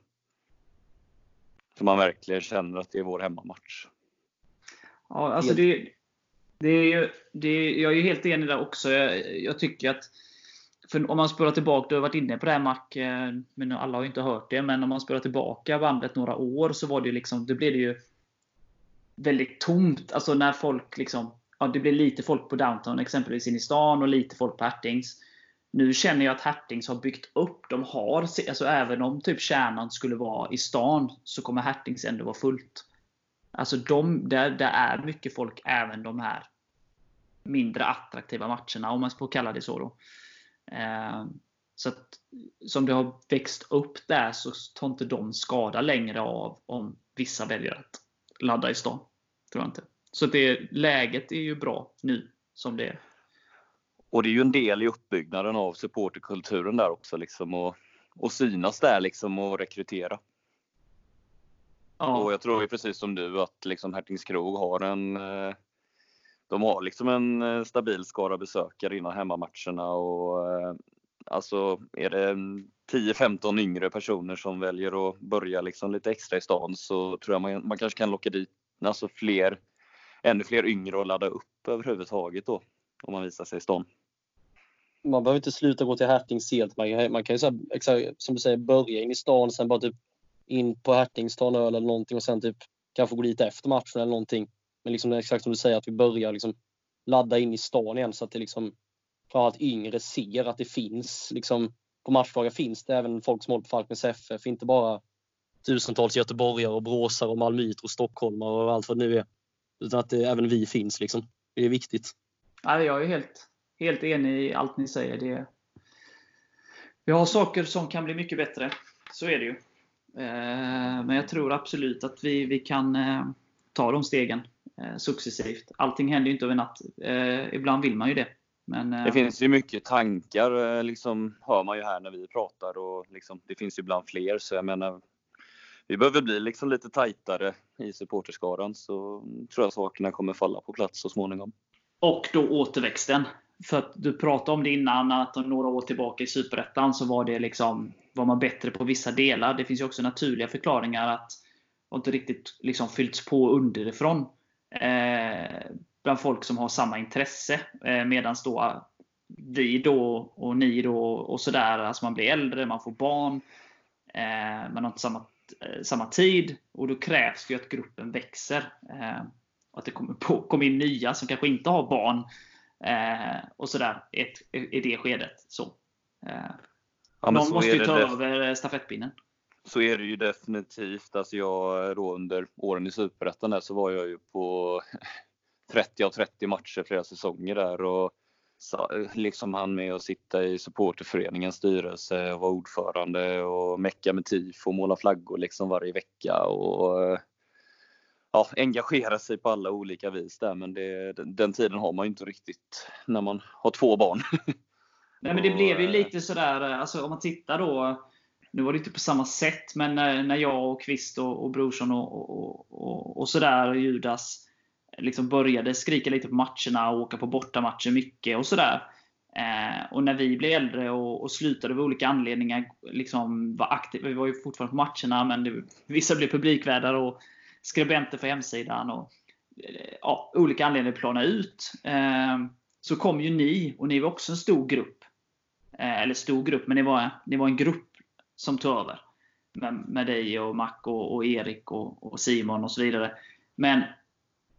Så man verkligen känner att det är vår hemmamatch. Ja, alltså det, det är ju, det, jag är ju helt enig där också. Jag, jag tycker att för om man spolar tillbaka, du har varit inne på det här Mac, eh, men alla har ju inte hört det, men om man spolar tillbaka bandet några år så var det ju liksom, det blev det ju väldigt tomt. Alltså när folk liksom, ja det blev lite folk på downtown exempelvis in i stan och lite folk på Hertings. Nu känner jag att Hertings har byggt upp, de har, alltså även om typ kärnan skulle vara i stan, så kommer Hertings ändå vara fullt. Alltså de, där, där är mycket folk även de här mindre attraktiva matcherna, om man får kalla det så. Då. Eh, så att, som det har växt upp där så tar inte de skada längre av om vissa väljer att ladda i stan. Tror jag inte. Så det, läget är ju bra nu som det är. Och det är ju en del i uppbyggnaden av supporterkulturen där också. Liksom, och, och synas där liksom, och rekrytera. Ja. Och jag tror ju precis som du att liksom Hertings Krog har en eh, de har liksom en eh, stabil skara besökare innan hemmamatcherna och eh, alltså är det 10-15 yngre personer som väljer att börja liksom lite extra i stan så tror jag man, man kanske kan locka dit alltså fler, ännu fler yngre och ladda upp överhuvudtaget då om man visar sig i stan. Man behöver inte sluta gå till Hertings helt. Man, man kan ju så här, som du säger börja in i stan sen bara typ in på Hertingstan öl eller någonting och sen typ kanske gå dit efter matchen eller någonting. Men liksom exakt som du säger, att vi börjar liksom ladda in i stan igen så att det liksom framförallt yngre ser att det finns liksom på matchdagar finns det även folk som håller på Falkens FF, inte bara tusentals göteborgare och bråsare och malmöiter och stockholmare och allt vad det nu är. Utan att det, även vi finns liksom. Det är viktigt. Ja, jag är helt, helt enig i allt ni säger. Det, vi har saker som kan bli mycket bättre. Så är det ju. Eh, men jag tror absolut att vi, vi kan eh, ta de stegen successivt. Allting händer ju inte över natt. Eh, ibland vill man ju det. Men, eh, det finns ju mycket tankar, eh, liksom, hör man ju här när vi pratar. Och liksom, det finns ju ibland fler. Så jag menar, vi behöver bli liksom lite tajtare i supporterskaran så tror jag sakerna kommer falla på plats så småningom. Och då återväxten. För att du pratade om det innan, att några år tillbaka i Superettan så var det liksom, var man bättre på vissa delar. Det finns ju också naturliga förklaringar att det inte riktigt liksom fyllts på underifrån eh, bland folk som har samma intresse. Eh, Medan då vi då och ni då och sådär, alltså man blir äldre, man får barn, eh, man har inte samma, eh, samma tid och då krävs det att gruppen växer. Eh, och att det kommer, på, kommer in nya som kanske inte har barn eh, och sådär i det skedet. Så. Eh, ja, Någon så måste ju ta över stafettpinnen så är det ju definitivt. Alltså jag då under åren i Superettan så var jag ju på (laughs) 30 av 30 matcher flera säsonger där och liksom han med att sitta i supporterföreningens styrelse och vara ordförande och mecka med tifo och måla flaggor liksom varje vecka och ja, engagera sig på alla olika vis där men det, den tiden har man ju inte riktigt när man har två barn. (laughs) Nej men det blev ju lite sådär, alltså om man tittar då nu var det inte på samma sätt, men när, när jag och Kvist och, och Brorsson och, och, och, och sådär, Judas, liksom började skrika lite på matcherna och åka på bortamatcher mycket och sådär. Eh, och när vi blev äldre och, och slutade av olika anledningar liksom var aktiva, vi var ju fortfarande på matcherna, men det, vissa blev publikvärdar och skribenter för hemsidan. Och, eh, ja, olika anledningar plana ut. Eh, så kom ju ni, och ni var också en stor grupp. Eh, eller stor grupp, men ni var, ni var en grupp som tog över. med, med dig och Mac och, och Erik och, och, Simon och så vidare. Men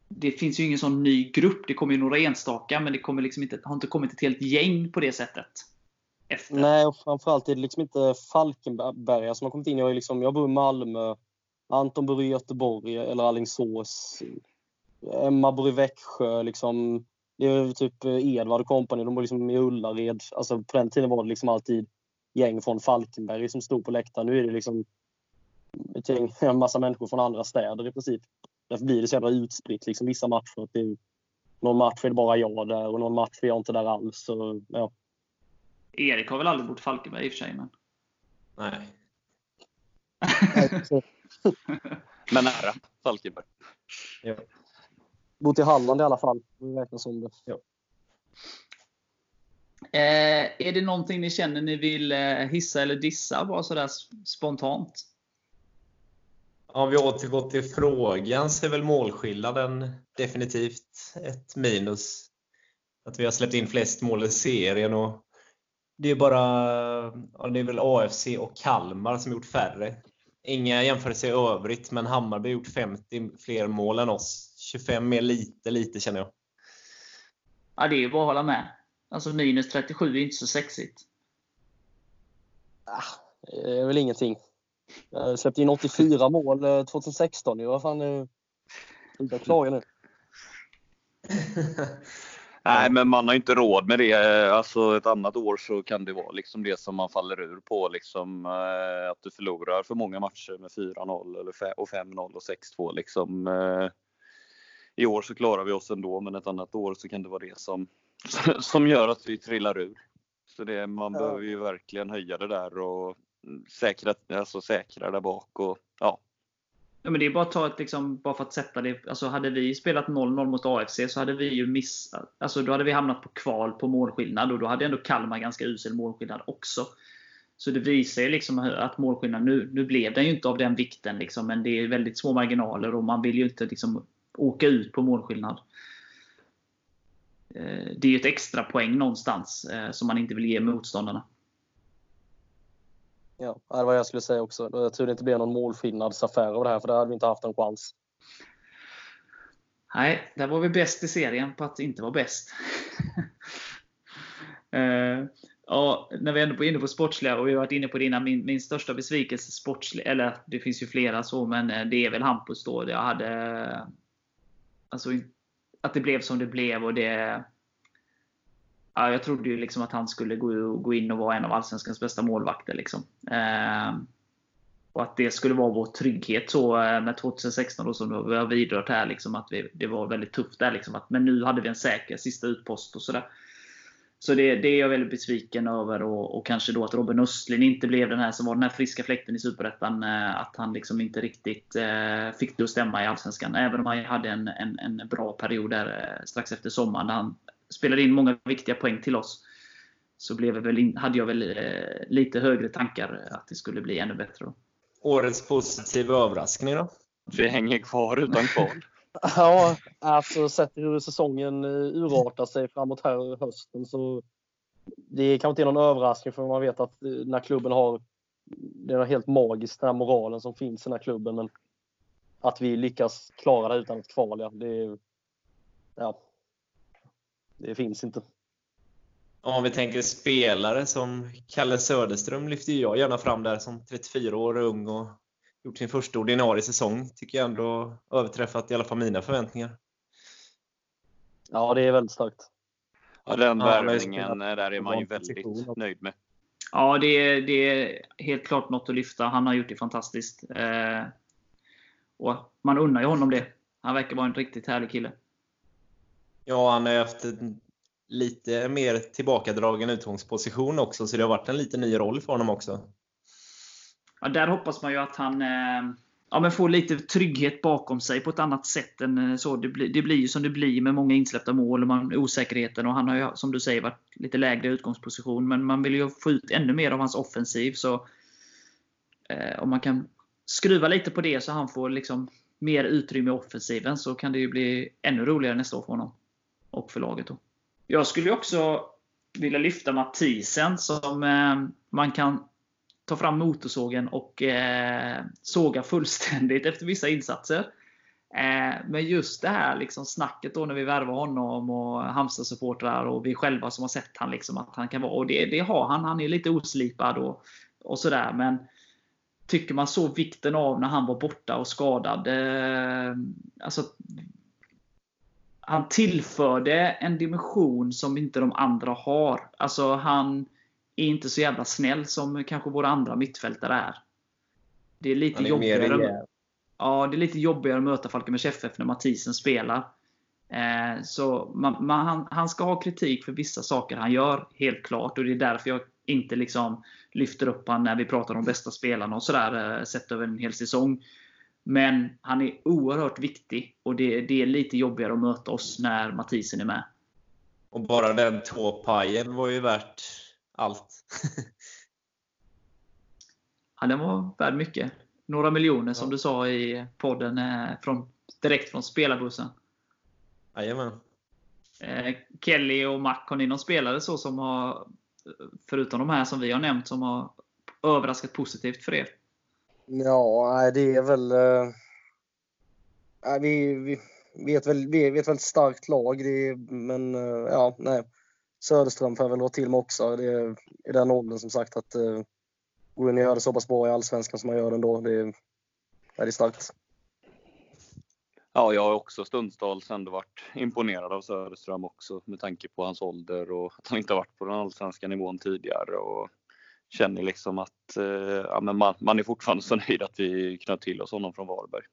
det finns ju ingen sån ny grupp. Det kommer ju några enstaka, men det kommer liksom inte, har inte kommit ett helt gäng på det sättet. Efter. Nej, och framförallt är det liksom inte Falkenberg som har kommit in. Jag, är liksom, jag bor i Malmö, Anton bor i Göteborg eller Alingsås. Emma bor i Växjö. Liksom, det är typ Edvard och kompani, de bor liksom i Ullared. Alltså, på den tiden var det liksom alltid gäng från Falkenberg som stod på läktaren. Nu är det liksom ett gäng, (laughs) en massa människor från andra städer i princip. Därför blir det så jävla utspritt liksom, vissa matcher. Det är, någon match är det bara jag där och någon match är jag inte där alls. Så, ja. Erik har väl aldrig bott i Falkenberg i och för sig? Men... Nej. (laughs) men nära Falkenberg. Ja. Bott i Halland i alla fall. Det räknas som det. Ja. Eh, är det någonting ni känner ni vill eh, hissa eller dissa bara sådär spontant? Om vi återgår till frågan så är väl målskillnaden definitivt ett minus. Att vi har släppt in flest mål i serien och det är bara ja, det är väl AFC och Kalmar som gjort färre. Inga jämförelser i övrigt, men Hammarby har gjort 50 fler mål än oss. 25 mer lite, lite känner jag. Ja, det är bara att hålla med. Alltså minus 37 är inte så sexigt. Ah, det är väl ingenting. Jag släppte in 84 mål 2016. Eh, Vad fan, sluta klaga nu. (laughs) Nej, men man har inte råd med det. Alltså ett annat år så kan det vara liksom det som man faller ur på. Liksom, eh, att du förlorar för många matcher med 4-0 eller och 5-0 och 6-2. Liksom. Eh, I år så klarar vi oss ändå, men ett annat år så kan det vara det som, (laughs) som gör att vi trillar ur. Så det, man ja. behöver ju verkligen höja det där och säkra, alltså säkra där bak. Och, ja. Ja, men det är bara att ta ett, liksom, bara för att sätta det. Alltså, hade vi spelat 0-0 mot AFC så hade vi ju missat. Alltså, då hade vi hamnat på kval på målskillnad och då hade ändå Kalmar ganska usel målskillnad också. Så det visar ju liksom att målskillnaden, nu, nu blev den ju inte av den vikten, liksom, men det är väldigt små marginaler och man vill ju inte liksom, åka ut på målskillnad. Eh, det är ju ett extra poäng någonstans eh, som man inte vill ge motståndarna. Ja, det var vad jag skulle säga också. Jag tror det inte blir någon målskillnadsaffär av det här, för där hade vi inte haft en chans. Nej, där var vi bäst i serien på att inte vara bäst. uh, (laughs) ja, när vi ändå är inne på sportsliga och vi har varit inne på det innan, min, min största besvikelse sportslig, eller det finns ju flera så, men det är väl Hampus då. Jag hade... Alltså, att det blev som det blev och det ja, jag trodde ju liksom att han skulle gå, gå in och vara en av Allsvenskans bästa målvakter. Liksom. Eh, och att det skulle vara vår trygghet så eh, med 2016 då, som vi har vidrört här. Liksom, att vi, det var väldigt tufft där. Liksom, att, men nu hade vi en säker sista utpost och sådär. Så det, det är jag väldigt besviken över. Och, och, kanske då att Robin Östlin inte blev den här som var den här friska fläkten i Superettan. Eh, att han liksom inte riktigt eh, fick det att stämma i Allsvenskan. Även om han hade en, en, en bra period där eh, strax efter sommaren. Där han spelade in många viktiga poäng till oss. Så blev väl in, hade jag väl lite högre tankar att det skulle bli ännu bättre. Då. Årets positiva överraskning då? Vi hänger kvar utan kval. (laughs) ja, alltså sett hur säsongen eh, urartar sig framåt här hösten så det kanske inte är någon överraskning för man vet att eh, den här klubben har det är helt magiskt den här moralen som finns i den här klubben men att vi lyckas klara det utan ett kval, ja, det ja, det finns inte. Om vi tänker spelare som Kalle Söderström lyfter jag gärna fram där som 34 år ung och gjort sin första ordinarie säsong. Tycker jag ändå överträffat i alla fall mina förväntningar. Ja, det är väldigt starkt. Ja, den ja, värvningen där är man ju väldigt nöjd med. Ja, det är, det är helt klart något att lyfta. Han har gjort det fantastiskt. Eh, och man unnar ju honom det. Han verkar vara en riktigt härlig kille. Ja, han har haft en lite mer tillbakadragen utgångsposition också, så det har varit en lite ny roll för honom också. Ja, där hoppas man ju att han eh, ja, men får lite trygghet bakom sig på ett annat sätt än eh, så. Det blir, det blir ju som det blir med många insläppta mål och man, osäkerheten. Och han har ju, som du säger, varit lite lägre utgångsposition. Men man vill ju få ut ännu mer av hans offensiv. Så eh, om man kan skruva lite på det så han får liksom mer utrymme i offensiven så kan det ju bli ännu roligare nästa år för honom och för laget. Då. Jag skulle också vilja lyfta Mathisen som eh, man kan ta fram motorsågen och eh, såga fullständigt (laughs) efter vissa insatser. Eh, men just det här liksom snacket då när vi värvar honom och Halmstad-supportrar och vi själva som har sett han liksom att han kan vara. Och det, det har han. Han är lite oslipad och, och sådär. Men tycker man så vikten av när han var borta och skadad. Eh, alltså, han tillförde en dimension som inte de andra har. Alltså han är inte så jävla snäll som kanske våra andra mittfältare är. Det är lite är jobbigare. Ja, det är lite jobbigare att möta Falkenbergs FF när Mathisen spelar. Eh, så man, man, han, han ska ha kritik för vissa saker han gör, helt klart. Och det är därför jag inte liksom lyfter upp han när vi pratar om bästa spelarna och sådär, eh, sett över en hel säsong. Men han är oerhört viktig och det, det är lite jobbigare att möta oss när Mathisen är med. Och bara den tåpajen var ju värt allt. (laughs) Ja, den var värd mycket. Några miljoner som du sa i podden eh, från, direkt från spelarbussen. Jajamän. Eh, Kelly och Mac, har ni någon spelare så som har, förutom de här som vi har nämnt, som har överraskat positivt för er? Ja, det är väl... eh, nej, vi, vi, vi, är ett väl, vi är ett väldigt starkt lag, det är, men eh, ja, nej. Söderström får jag väl dra till med också. Det är i den åldern som sagt att eh, uh, gå in och göra det så pass bra i Allsvenskan som man gör ändå. Det är, det är starkt. Ja, jag har också stundtals ändå varit imponerad av Söderström också med tanke på hans ålder och att han inte har varit på den allsvenska nivån tidigare. Och känner liksom att eh, ja, men man, man är fortfarande så (laughs) nöjd att vi knöt till oss honom från Varberg.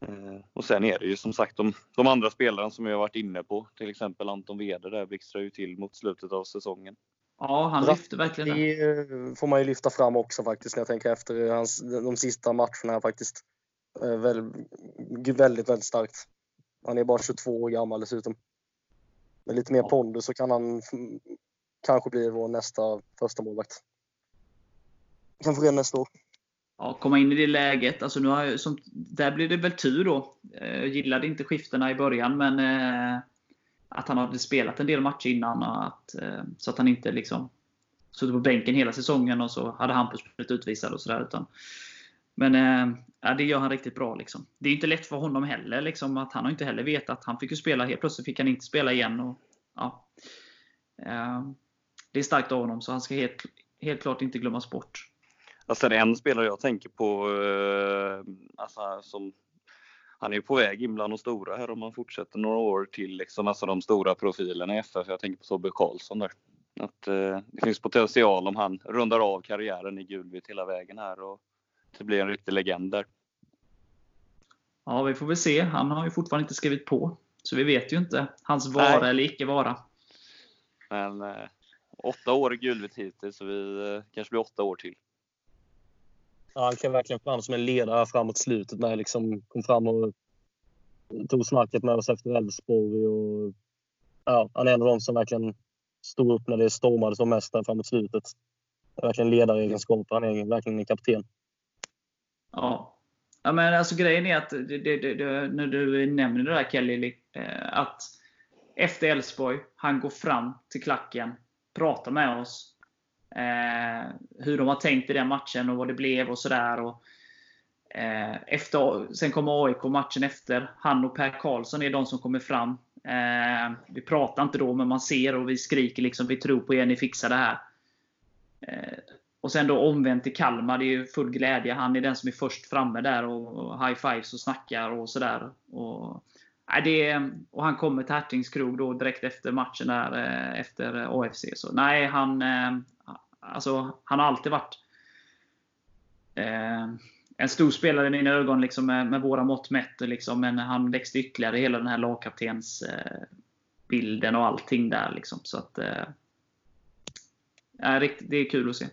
Eh, och sen är det ju som sagt de, de andra spelarna som jag har varit inne på, till exempel Anton Wede där blixtrar ju till mot slutet av säsongen. Ja, han Bra. lyfte verkligen det. Det får man ju lyfta fram också faktiskt när jag tänker efter hans, de sista matcherna här faktiskt. Eh, Väldigt, väldigt, väldigt starkt. Han är bara 22 år gammal dessutom. Med lite mer Ja. pondus så kan han kanske bli vår nästa första målvakt. Kanske redan nästa år. Ja, komma in i det läget. Alltså nu har jag, som, där blir det väl tur då. Eh, jag gillade inte skiftena i början, men eh, att han hade spelat en del matcher innan. Och att, eh, så att han inte liksom suttit på bänken hela säsongen och så hade Hampus blivit utvisad och sådär. Men eh, ja, det gör han riktigt bra. Liksom. Det är inte lätt för honom heller. Liksom, att han har inte heller vetat. Han fick ju spela, helt plötsligt fick han inte spela igen. Och, ja. Eh, det är starkt av honom, så han ska helt, helt klart inte glömmas bort. Alltså en spelare jag tänker på, eh, alltså som han är ju på väg in bland de stora här om han fortsätter några år till, liksom, alltså de stora profilerna i FF. Jag tänker på Tobbe Karlsson där. Att, eh, det finns potential om han rundar av karriären i Gulvitt hela vägen här och det blir en riktig legend där. Ja, vi får väl se. Han har ju fortfarande inte skrivit på. Så vi vet ju inte hans vara Nej. eller icke vara. Men eh, åtta år i Gulvitt hittills så vi eh, kanske blir åtta år till. Ja, han kan verkligen fram som en ledare framåt slutet med liksom kom fram och tog snacket med oss efter Elfsborg och ja, han är en av de som verkligen stod upp när det stormade som mest där framåt slutet. Det är verkligen ledaregenskaper. Han är verkligen en kapten. Ja. ja men alltså grejen är att det, det, det, det, när du nämner det där Kelly, eh, att efter Elfsborg, han går fram till klacken, pratar med oss. Eh, hur de har tänkt i den matchen och vad det blev och sådär. Och, eh, efter, sen kommer AIK matchen efter. Han och Per Karlsson är de som kommer fram. Eh, vi pratar inte då, men man ser och vi skriker liksom vi tror på er, ni fixar det här. Eh, och sen då omvänt till Kalmar, det är ju full glädje. Han är den som är först framme där och, och high fives och snackar och sådär. Och, nej, det och han kommer till Hertings krog då direkt efter matchen där, eh, efter eh, AFC. Så nej, han, eh, alltså, han har alltid varit eh, en stor spelare i mina ögon liksom, med, med våra mått mätt. Liksom, men han växte ytterligare hela den här lagkaptens eh, bilden och allting där. Liksom, så att, eh, det är kul att se.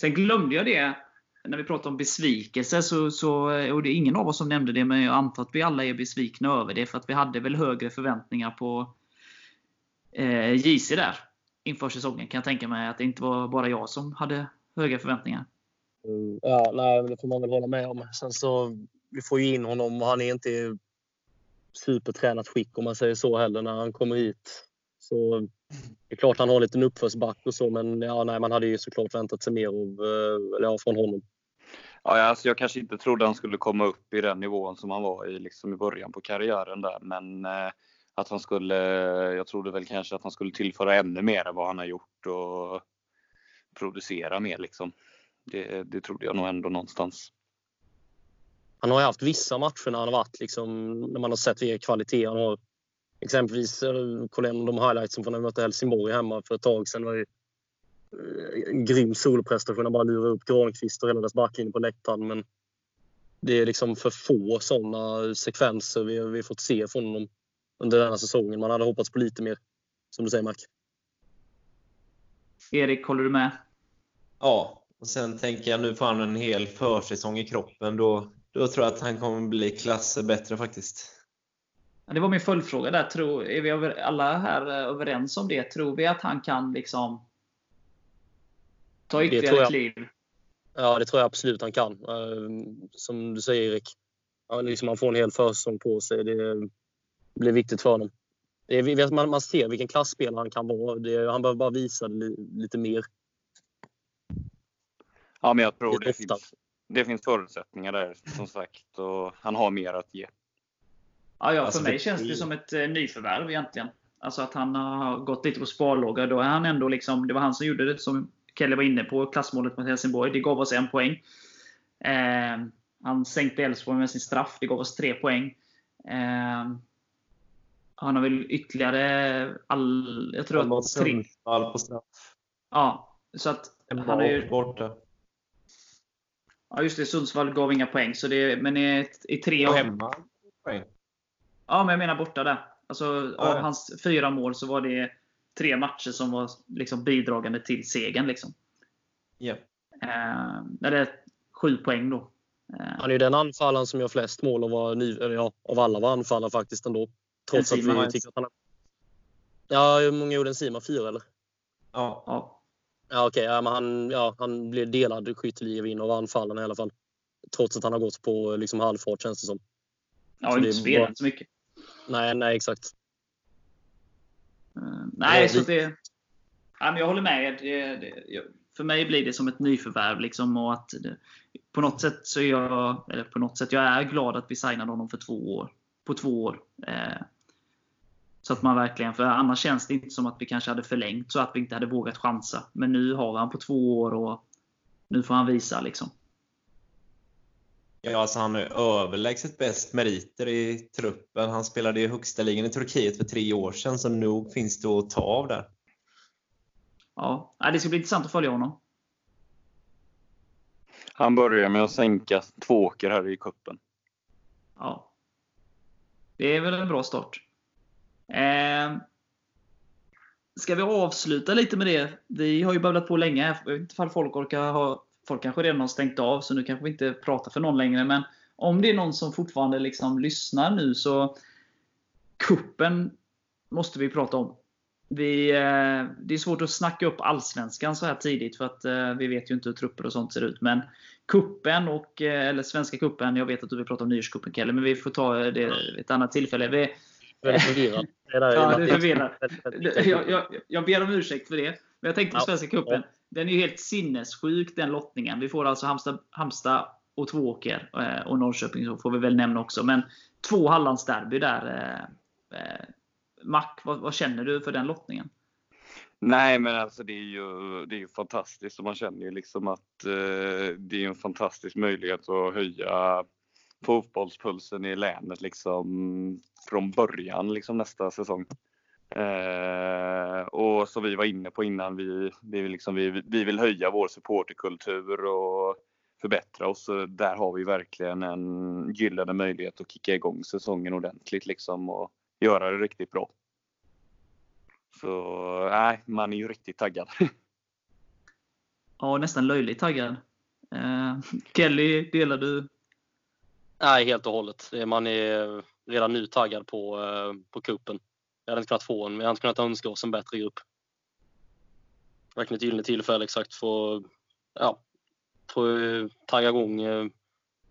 Sen glömde jag det när vi pratar om besvikelse. Så, så, och det är ingen av oss som nämnde det, men jag antar att vi alla är besvikna över det. För att vi hade väl högre förväntningar på eh, JC där inför säsongen. Kan jag tänka mig att det inte var bara jag som hade höga förväntningar. Mm, Ja, nej, det får man väl hålla med om. Sen så, vi får ju in honom och han är inte i supertränat skick om man säger så heller när han kommer hit. Så Det är klart han har en liten uppförsback och så, men ja, nej, man hade ju såklart väntat sig mer av, eh, eller, ja, från honom. Ja, alltså jag kanske inte trodde han skulle komma upp i den nivån som han var i liksom i början på karriären där, men eh, att han skulle, jag trodde väl kanske att han skulle tillföra ännu mer än vad han har gjort och producera mer liksom. Det, det trodde jag nog ändå någonstans. Han har ju haft vissa matcher när han har varit liksom, när man har sett vilka kvaliteter han har. Exempelvis, eh, kolla igenom de highlightsen från när vi mötte Helsingborg hemma för ett tag sedan. var ju en grym soloprestation. Han bara lurar upp Granqvist och hela dess backlinje på läktaren. Men det är liksom för få sådana sekvenser vi, vi fått se från honom under denna säsongen. Man hade hoppats på lite mer, som du säger Mark. Erik, håller du med? Ja, och sen tänker jag nu får han en hel försäsong i kroppen. Då, då tror jag att han kommer bli klasser bättre faktiskt. Det var min följdfråga där. Tror, är vi alla här överens om det? Tror vi att han kan liksom ta ytterligare kliv? Ja, det tror jag absolut han kan. Som du säger Erik, liksom han får en hel försäsong på sig. Det blir viktigt för honom. Är, man, man ser vilken klassspelare han kan vara. Det, han behöver bara visa det lite mer. Ja, men jag tror det finns, det finns förutsättningar där som sagt och han har mer att ge. Ja, ja för alltså, mig känns det som ett eh, nyförvärv egentligen. Alltså att han har gått lite på sparlåga. Då är han ändå liksom, det var han som gjorde det som Kelle var inne på, klassmålet mot Helsingborg. Det gav oss en poäng. Eh, han sänkte Elfsborg med sin straff. Det gav oss tre poäng. Eh, han har väl ytterligare all, jag tror han att tre. På straff. Ja, så att en han är ju... borta. Ja, just det. Sundsvall gav inga poäng. Så det, men i, i tre Och hemma poäng. Ja, men jag menar borta där. Alltså, ja, av hans fyra mål så var det tre matcher som var liksom bidragande till segern. Liksom. Yeah. Eh, det är sju poäng då. Eh. Han är ju den anfallaren som gör flest mål av, ja, av alla var anfallare faktiskt ändå. Trots att vi tycker att han har... Ja, hur många gjorde en Sima? Fyra eller? Ja. Ja, ja okej. Okay. Ja, han, ja, han blir delad skytteligavinnare av anfallarna i alla fall. Trots att han har gått på liksom halvfart känns det som. Ja, inte spelat så mycket. Nej, nej exakt. Uh, nej, så det... Ja, men jag håller med. Det, det, för mig blir det som ett nyförvärv. Liksom, och att det, på något sätt så är jag, eller på något sätt, jag är glad att vi signade honom för två år. På två år. Eh, så att man verkligen, för annars känns det inte som att vi kanske hade förlängt så att vi inte hade vågat chansa. Men nu har han på två år och nu får han visa liksom. Ja, alltså han är överlägset bäst meriter i truppen. Han spelade i högsta ligan i Turkiet för tre år sedan, så nog finns det att ta av där. Ja, det ska bli intressant att följa honom. Han börjar med att sänka två åker här i kuppen. Ja. Det är väl en bra start. Eh, ska vi avsluta lite med det? Vi har ju babblat på länge. Jag vet inte ifall folk orkar ha... Folk kanske redan har stängt av, så nu kanske vi inte pratar för någon längre. Men om det är någon som fortfarande liksom lyssnar nu så... Kuppen måste vi prata om. Vi, eh, det är svårt att snacka upp Allsvenskan så här tidigt för att eh, vi vet ju inte hur trupper och sånt ser ut. Men kuppen och, eh, eller Svenska kuppen jag vet att du vill prata om Nyårscupen Kalle, men vi får ta det ett annat tillfälle. Vi, väldigt förvirrad. (laughs) ja, du är förvirrad. Jag, jag, jag ber om ursäkt för det. Men jag tänkte på Svenska cupen. Den är ju helt sinnessjuk den lottningen. Vi får alltså Halmstad, Halmstad och Tvååker eh, och Norrköping så får vi väl nämna också. Men två Hallandsderby där. Eh, eh, Mac, vad, vad, känner du för den lottningen? Nej, men alltså det är ju, det är ju fantastiskt och man känner ju liksom att eh, det är en fantastisk möjlighet att höja fotbollspulsen i länet liksom från början liksom nästa säsong. Eh, och som vi var inne på innan, vi, vi, liksom, vi, vi vill höja vår supporterkultur och förbättra oss. Så där har vi verkligen en gyllene möjlighet att kicka igång säsongen ordentligt liksom och göra det riktigt bra. Så nej, man är ju riktigt taggad. (laughs) Ja, nästan löjligt taggad. Eh, Kelly, delar du Nej, helt och hållet. Man är redan nu taggad på, eh, på kuppen. Jag hade inte kunnat få en, jag hade inte kunnat önska oss en bättre grupp. Verkligen ett gyllene tillfälle exakt för att ja, få eh, tagga igång, eh,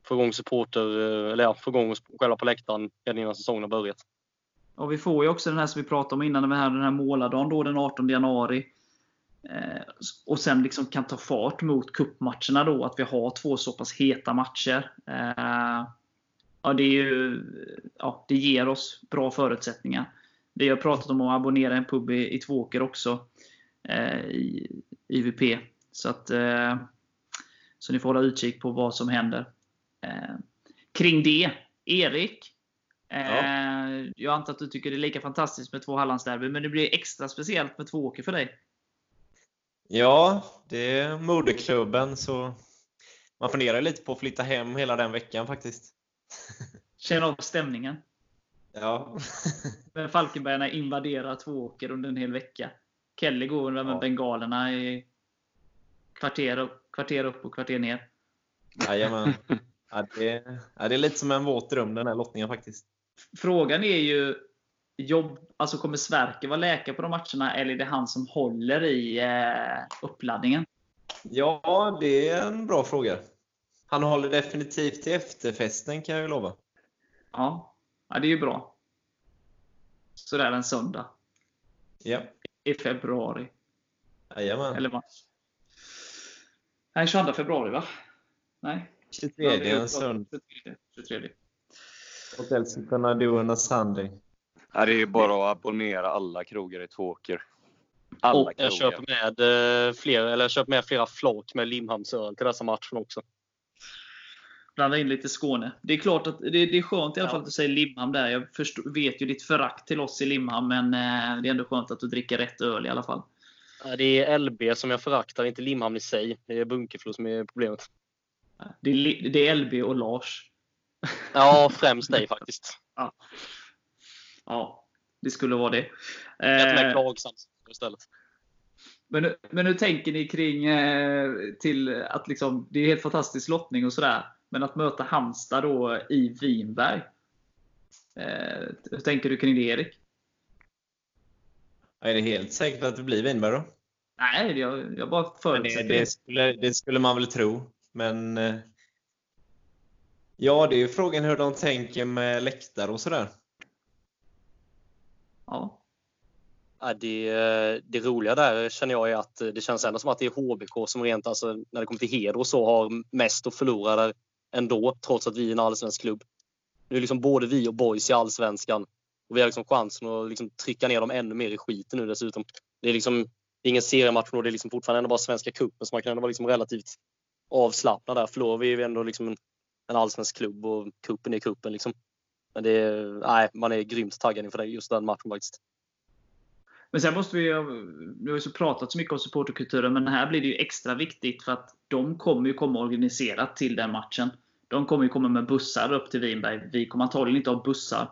få igång supporter, eh, eller ja, få igång oss själva på läktaren redan innan säsongen har börjat. Och vi får ju också den här som vi pratade om innan, den här, den här målardagen då den 18 januari. Eh, och sen liksom kan ta fart mot kuppmatcherna då, att vi har två så pass heta matcher. Eh, ja, det, är ju, ja, det ger oss bra förutsättningar. Vi har pratat om att abonnera en pub i, i Tvååker också. Eh, I IVP. Så att eh, så ni får hålla utkik på vad som händer. Eh, kring det, Erik. Eh, ja. Jag antar att du tycker det är lika fantastiskt med två Hallandsderby, men det blir extra speciellt med Tvååker för dig. Ja, det är moderklubben så man funderar lite på att flytta hem hela den veckan faktiskt. (laughs) Känna av stämningen. Ja. (laughs) Men Falkenbergarna invaderar Tvååker under en hel vecka. Kelly går med ja. bengalerna i kvarter kvarter upp och kvarter ner. Jajamän. (laughs) Ja, det, ja, det är lite som en våt dröm den här lottningen faktiskt. Frågan är ju, jobb, alltså kommer Sverker vara läkare på de matcherna eller är det han som håller i eh, uppladdningen? Ja, det är en bra fråga. Han håller definitivt till efterfesten kan jag ju lova. Ja, ja det är ju bra. Sådär en söndag. Ja. I februari. Jajamän. Eller mars. Nej, 22 februari va? Nej. 23 en söndag. 23. 23. Hotel on a Sunday. Ja, det är bara att abonnera alla krogar i Tvååker. Alla och jag köper med, eh, fler, eller jag köper med flera flak med Limhamnsöl till dessa matchen också. Blanda in lite Skåne. Det är klart att det, det är skönt i alla fall att du säger Limhamn där. Jag förstår, vet ju ditt förakt till oss i Limhamn, men eh, det är ändå skönt att du dricker rätt öl i alla fall. Det är LB som jag föraktar, inte Limhamn i sig. Det är Bunkeflo som är problemet. Det är, det är LB och Lars. Ja, främst dig faktiskt. (laughs) Ja. ja, det skulle vara det. Jag tar med Klagshamn istället. Men, men hur tänker ni kring eh, till att liksom, det är helt fantastisk lottning och sådär, men att möta Halmstad då i Vinberg? Eh, hur tänker du kring det Erik? Är det helt säkert att det blir Vinberg då? Nej, jag, jag bara förutsätter det. Det skulle, det skulle man väl tro. Men eh, ja, det är ju frågan hur de tänker med läktare och sådär. Ja. Ja, det, det roliga där känner jag är att det känns ändå som att det är HBK som rent, alltså när det kommer till heder och så, har mest att förlora där ändå, trots att vi är en allsvensk klubb. Nu är liksom både vi och Boys i allsvenskan och vi har liksom chansen att liksom trycka ner dem ännu mer i skiten nu dessutom. Det är liksom det är ingen seriematch och det är liksom fortfarande ändå bara Svenska cupen så man kan ändå vara liksom relativt avslappnad där. Förlorar vi är vi ändå liksom en, en allsvensk klubb och cupen är cupen. liksom. Men det är, nej, man är grymt taggad inför just den matchen faktiskt. Men sen måste vi, vi har ju så pratat så mycket om supporterkulturen, men här blir det ju extra viktigt för att de kommer ju komma organiserat till den matchen. De kommer ju komma med bussar upp till Vinberg. Vi kommer antagligen inte ha bussar.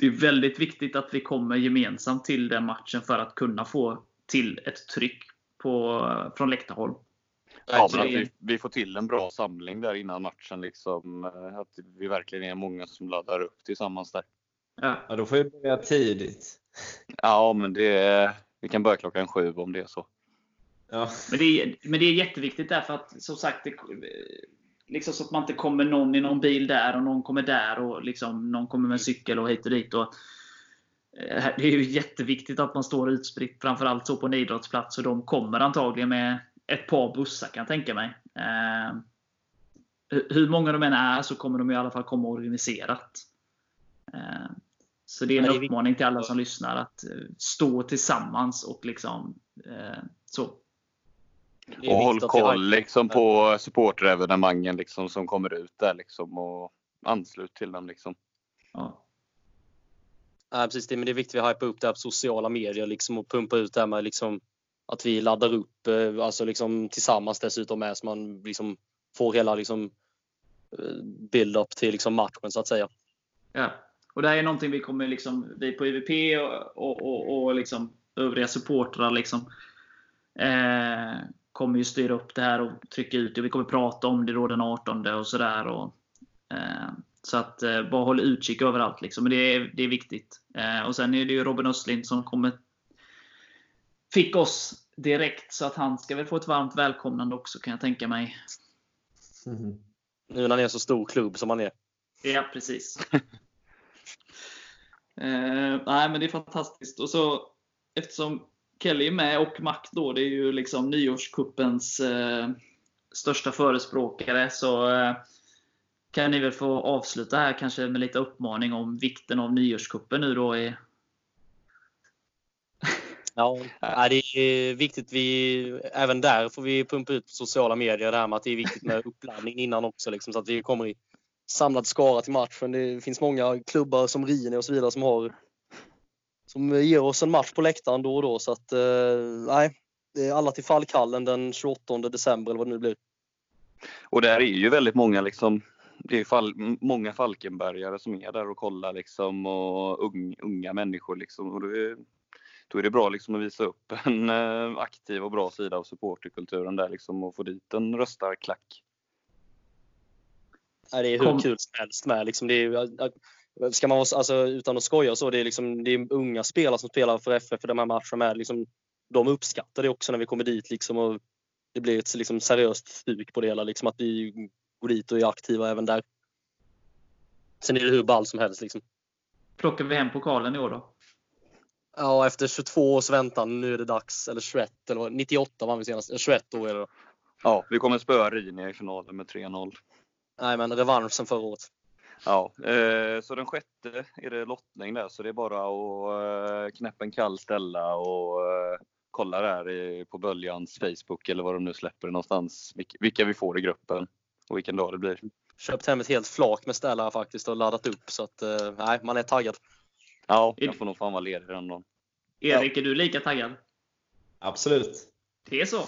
Det är väldigt viktigt att vi kommer gemensamt till den matchen för att kunna få till ett tryck på, från läktarhåll. Ja, men att vi, vi, får till en bra samling där innan matchen. Liksom, att vi verkligen är många som laddar upp tillsammans där. Ja, ja då får vi börja tidigt. Ja, men det, vi kan börja klockan sju om det är så. Ja. Men, det är, men det är jätteviktigt därför att som sagt, det, liksom så att man inte kommer någon i någon bil där och någon kommer där och liksom, någon kommer med cykel och hit och dit. Och, eh, det är ju jätteviktigt att man står utspritt, framförallt så på en idrottsplats. Och de kommer antagligen med ett par bussar kan jag tänka mig. Eh, hur många de än är så kommer de i alla fall komma organiserat. Eh, så det är en uppmaning till alla som lyssnar att eh, stå tillsammans och liksom eh, så. Och håll koll liksom på supporterevenemangen liksom som kommer ut där liksom och anslut till dem liksom. Ja. Ja, precis det, men det är viktigt att vi hypar upp det här på sociala medier liksom och pumpa ut det här med liksom att vi laddar upp eh, alltså liksom tillsammans dessutom med så man liksom får hela liksom build-up till liksom matchen så att säga. Ja. Och det här är någonting vi kommer, liksom, vi på IVP och, och, och, och liksom övriga supportrar liksom, eh, kommer ju styra upp det här och trycka ut det. Vi kommer prata om det då den 18 och sådär. Eh, så att eh, bara håll utkik överallt. Liksom. Men det är, det är viktigt. Eh, och Sen är det ju Robin Östlind som kommer fick oss direkt. Så att han ska väl få ett varmt välkomnande också kan jag tänka mig. Mm. Nu när han är så stor klubb som han är. Ja, precis. (laughs) Eh, nej, men det är fantastiskt. Och så eftersom Kelly är med och Mac då, det är ju liksom nyårskuppens eh, största förespråkare, så eh, kan ni väl få avsluta här kanske med lite uppmaning om vikten av nyårskuppen nu då i (laughs) Ja, det är viktigt. Vi, även där får vi pumpa ut på sociala medier det här med att det är viktigt med uppladdning innan också. Liksom, så att vi kommer i samlad skara till matchen. Det finns många klubbar som Rini och så vidare som har som ger oss en match på läktaren då och då. Så att, eh, nej, det är alla till Fallkallen den 28 december eller vad det nu blir. Och där är ju väldigt många liksom det är fall, många Falkenbergare som är där och kollar liksom och un, unga människor liksom. Och det, då är det bra liksom att visa upp en eh, aktiv och bra sida av supporterkulturen där liksom och få dit en röstarklack. Ja, det är hur Kom. kul som helst med. Liksom det är, ska man vara, alltså, utan att skoja så, det är, liksom, det är unga spelare som spelar för FF för de här matcherna med. Liksom, de uppskattar det också när vi kommer dit liksom, och det blir ett liksom, seriöst stuk på det hela. Liksom, att vi går dit och är aktiva även där. Sen är det hur ball som helst. Liksom. Plockar vi hem pokalen i år då? Ja, efter 22 års väntan, nu är det dags. Eller 21, eller 98 vann vi senast. 21 år är det då. Ja, vi kommer spöa Rinja i finalen med 3-0. Nej, men revanschen förra året. Ja, eh, så den sjätte är det lottning där, så det är bara att eh, knäppa en kall ställa och eh, kolla där i, på Böljans Facebook eller vad de nu släpper någonstans, vilka, vilka vi får i gruppen och vilken dag det blir. Köpt hem ett helt flak med ställare faktiskt och laddat upp så att eh, nej, man är taggad. Ja, jag får nog fan vara ledig den dagen. Erik, är du lika taggad? Absolut. Det är så?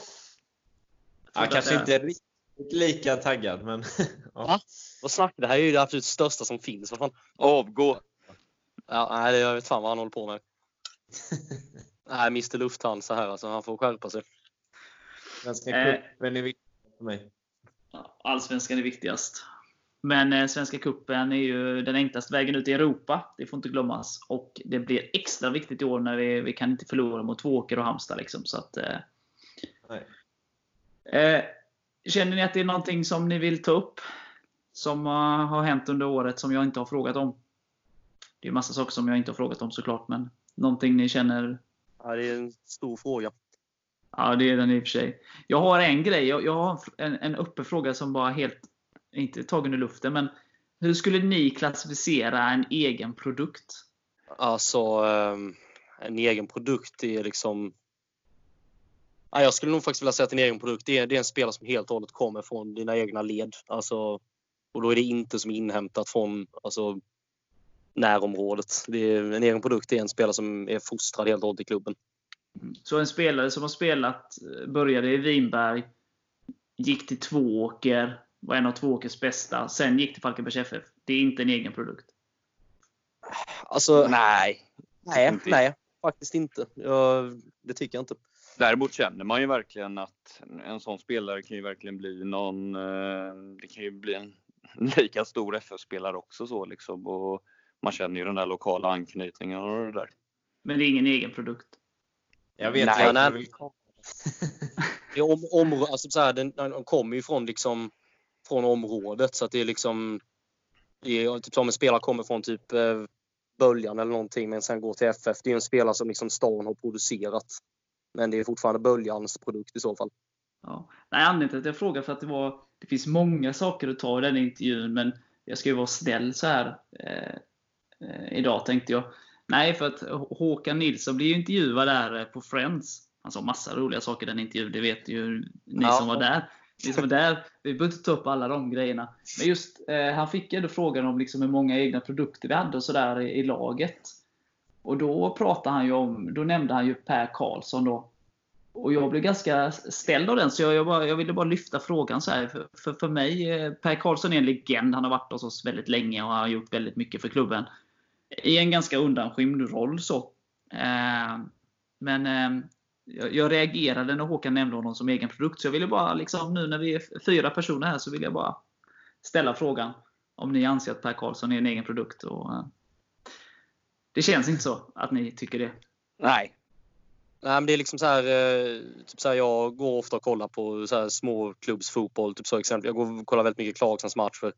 Ja, kanske inte riktigt lika taggad, men... (laughs) ja. Va? Vad snackar Det här är ju det absolut största som finns. Vad fan? Avgå! Ja, nej, jag vet fan vad han håller på med. (laughs) nej, Mr Lufthansa här alltså. Han får skärpa sig. Svenska cupen är viktig för mig. Allsvenskan är viktigast. Men eh, Svenska Kuppen är ju den enklaste vägen ut i Europa. Det får inte glömmas. Och det blir extra viktigt i år när vi, vi kan inte förlora mot Tvååker och Halmstad. Liksom, så att, eh, eh, känner ni att det är någonting som ni vill ta upp? Som uh, har hänt under året som jag inte har frågat om? Det är massa saker som jag inte har frågat om såklart, men någonting ni känner? Ja, det är en stor fråga. Ja, det är den i och för sig. Jag har en grej. Jag, jag har en, en uppe fråga som bara helt inte tagen ur luften, men hur skulle ni klassificera en egen produkt? Alltså, ehm, en egen produkt är liksom... jag skulle nog faktiskt vilja säga att en egen produkt är, det är en spelare som helt och hållet kommer från dina egna led. Alltså, och då är det inte som inhämtat från alltså, närområdet. Det är, en egen produkt är en spelare som är fostrad helt och hållet i klubben. Så en spelare som har spelat, började i Vinberg, gick till Tvååker, var en av Tvååkers bästa, sen gick till Falkenbergs FF. Det är inte en egen produkt. Alltså, nej. Nej, nej faktiskt inte. Jag, det tycker jag inte. Däremot känner man ju verkligen att en sån spelare kan ju verkligen bli någon, eh, det kan ju bli en (laughs) lika stor FF-spelare också så liksom. Och man känner ju den där lokala anknytningen och det där. Men det är ingen egen produkt? Jag vet nej, (laughs) det är om, om, alltså så här, den, den kommer ju från liksom från området. Så att det är liksom... Det är, typ som en spelare kommer från typ eh, Böljan eller någonting men sen går till FF. Det är en spelare som liksom stan har producerat. Men det är fortfarande Böljans produkt i så fall. Ja. Nej, anledningen till att jag frågar för att det var Det finns många saker att ta i den intervjun men jag ska ju vara snäll så här eh, eh, idag tänkte jag. Nej, för att Håkan Nilsson blir ju intervjuad där eh, på Friends. Han sa massa roliga saker i den intervjun, det vet ju ni ja. som var där liksom där, vi behöver inte ta upp alla de grejerna. Men just, eh, han fick ändå frågan om liksom hur många egna produkter vi hade och sådär i, i, laget. Och då pratade han ju om, då nämnde han ju Per Karlsson då. Och jag blev ganska ställd av den, så jag, jag, bara, jag ville bara lyfta frågan så här. För, för, för mig, eh, Per Karlsson är en legend. Han har varit hos oss väldigt länge och har gjort väldigt mycket för klubben. I en ganska undanskymd roll så. Eh, men eh, jag reagerade när Håkan nämnde honom som egen produkt. Så jag ville bara, liksom, nu när vi är fyra personer här, så vill jag bara ställa frågan om ni anser att Per Karlsson är en egen produkt. Och, eh, det känns inte så att ni tycker det. Nej. Nej, men det är liksom så här, eh, typ så här, jag går ofta och kollar på så här småklubbsfotboll. Typ så exempel. Jag går och kollar väldigt mycket Clarksons matcher.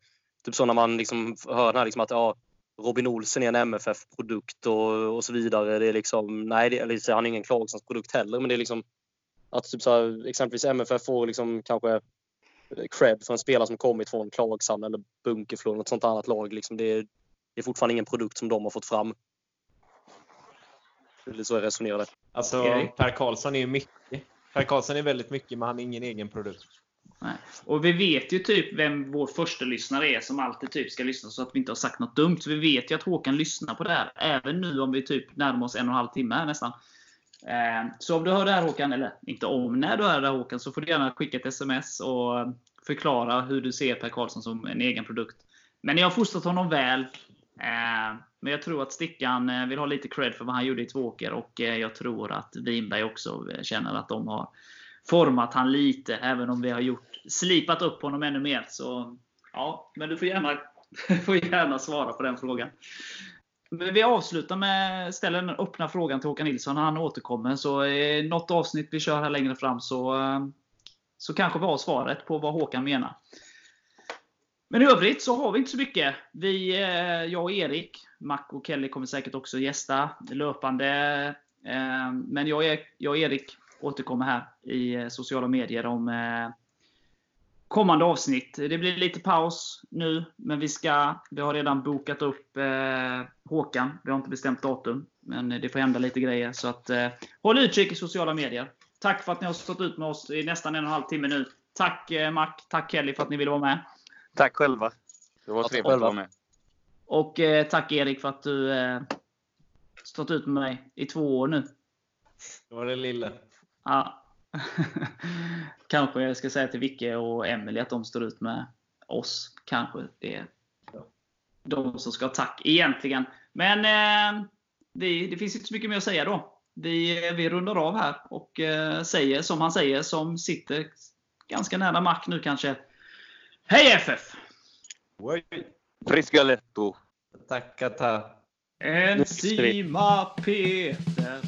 Typ så när man liksom hör den här liksom att ja, Robin Olsen är en MFF-produkt och, och så vidare. Det är liksom, nej, det, eller, han är ingen Clarksons produkt heller, men det är liksom att typ så här, exempelvis MFF får liksom kanske eh, cred för en spelare som kommit från Klagshamn eller Bunkeflo eller något sånt annat lag. Liksom det, är, det är fortfarande ingen produkt som de har fått fram. Det är så jag resonerade. Alltså, Per Karlsson är ju mycket. Per Karlsson är väldigt mycket, men han är ingen egen produkt. Nej. Och vi vet ju typ vem vår första lyssnare är som alltid typ ska lyssna så att vi inte har sagt något dumt. Så vi vet ju att Håkan lyssnar på det här. Även nu om vi typ närmar oss en och en halv timme här nästan. Eh, så om du hör det här Håkan, eller inte om, när du hör det här Håkan, så får du gärna skicka ett sms och förklara hur du ser Per Karlsson som en egen produkt. Men jag har fostrat honom väl. Men jag tror att Stickan eh, vill ha lite cred för vad han gjorde i Tvååker och eh, jag tror att Winberg också eh, känner att de har format han lite, även om vi har gjort, slipat upp honom ännu mer. Så, ja, men du får gärna, (laughs) får gärna svara på den frågan. Men Vi avslutar med att ställa den öppna frågan till Håkan Nilsson. när Han återkommer. Så i något avsnitt vi kör här längre fram så, så kanske vi har svaret på vad Håkan menar. Men i övrigt så har vi inte så mycket. Vi, jag och Erik, Mac och Kelly kommer säkert också gästa löpande. Eh, men jag, jag och Erik återkommer här i eh, sociala medier om kommande avsnitt. Det blir lite paus nu, men vi ska vi har redan bokat upp eh, Håkan. Vi har inte bestämt datum, men det får hända lite grejer. Så att, eh, håll utkik i sociala medier. Tack för att ni har stått ut med oss i nästan en och en halv timme nu. Tack eh, Mac, tack Kelly för att ni ville vara med. Tack själva. Det var trevligt att vara med. Och eh, tack Erik för att du eh, stått ut med mig i två år nu. Det var det lilla. Ja. (laughs) Kanske jag ska säga till Vicke och Emelie att de står ut med oss. Kanske det är de som ska ha tack egentligen. Men eh, vi, det finns inte så mycket mer att säga då. Vi, vi rundar av här och eh, säger som han säger, som sitter ganska nära Mac nu kanske. Hej FF! Frisca letto! Tackar, tack. Enzima Peter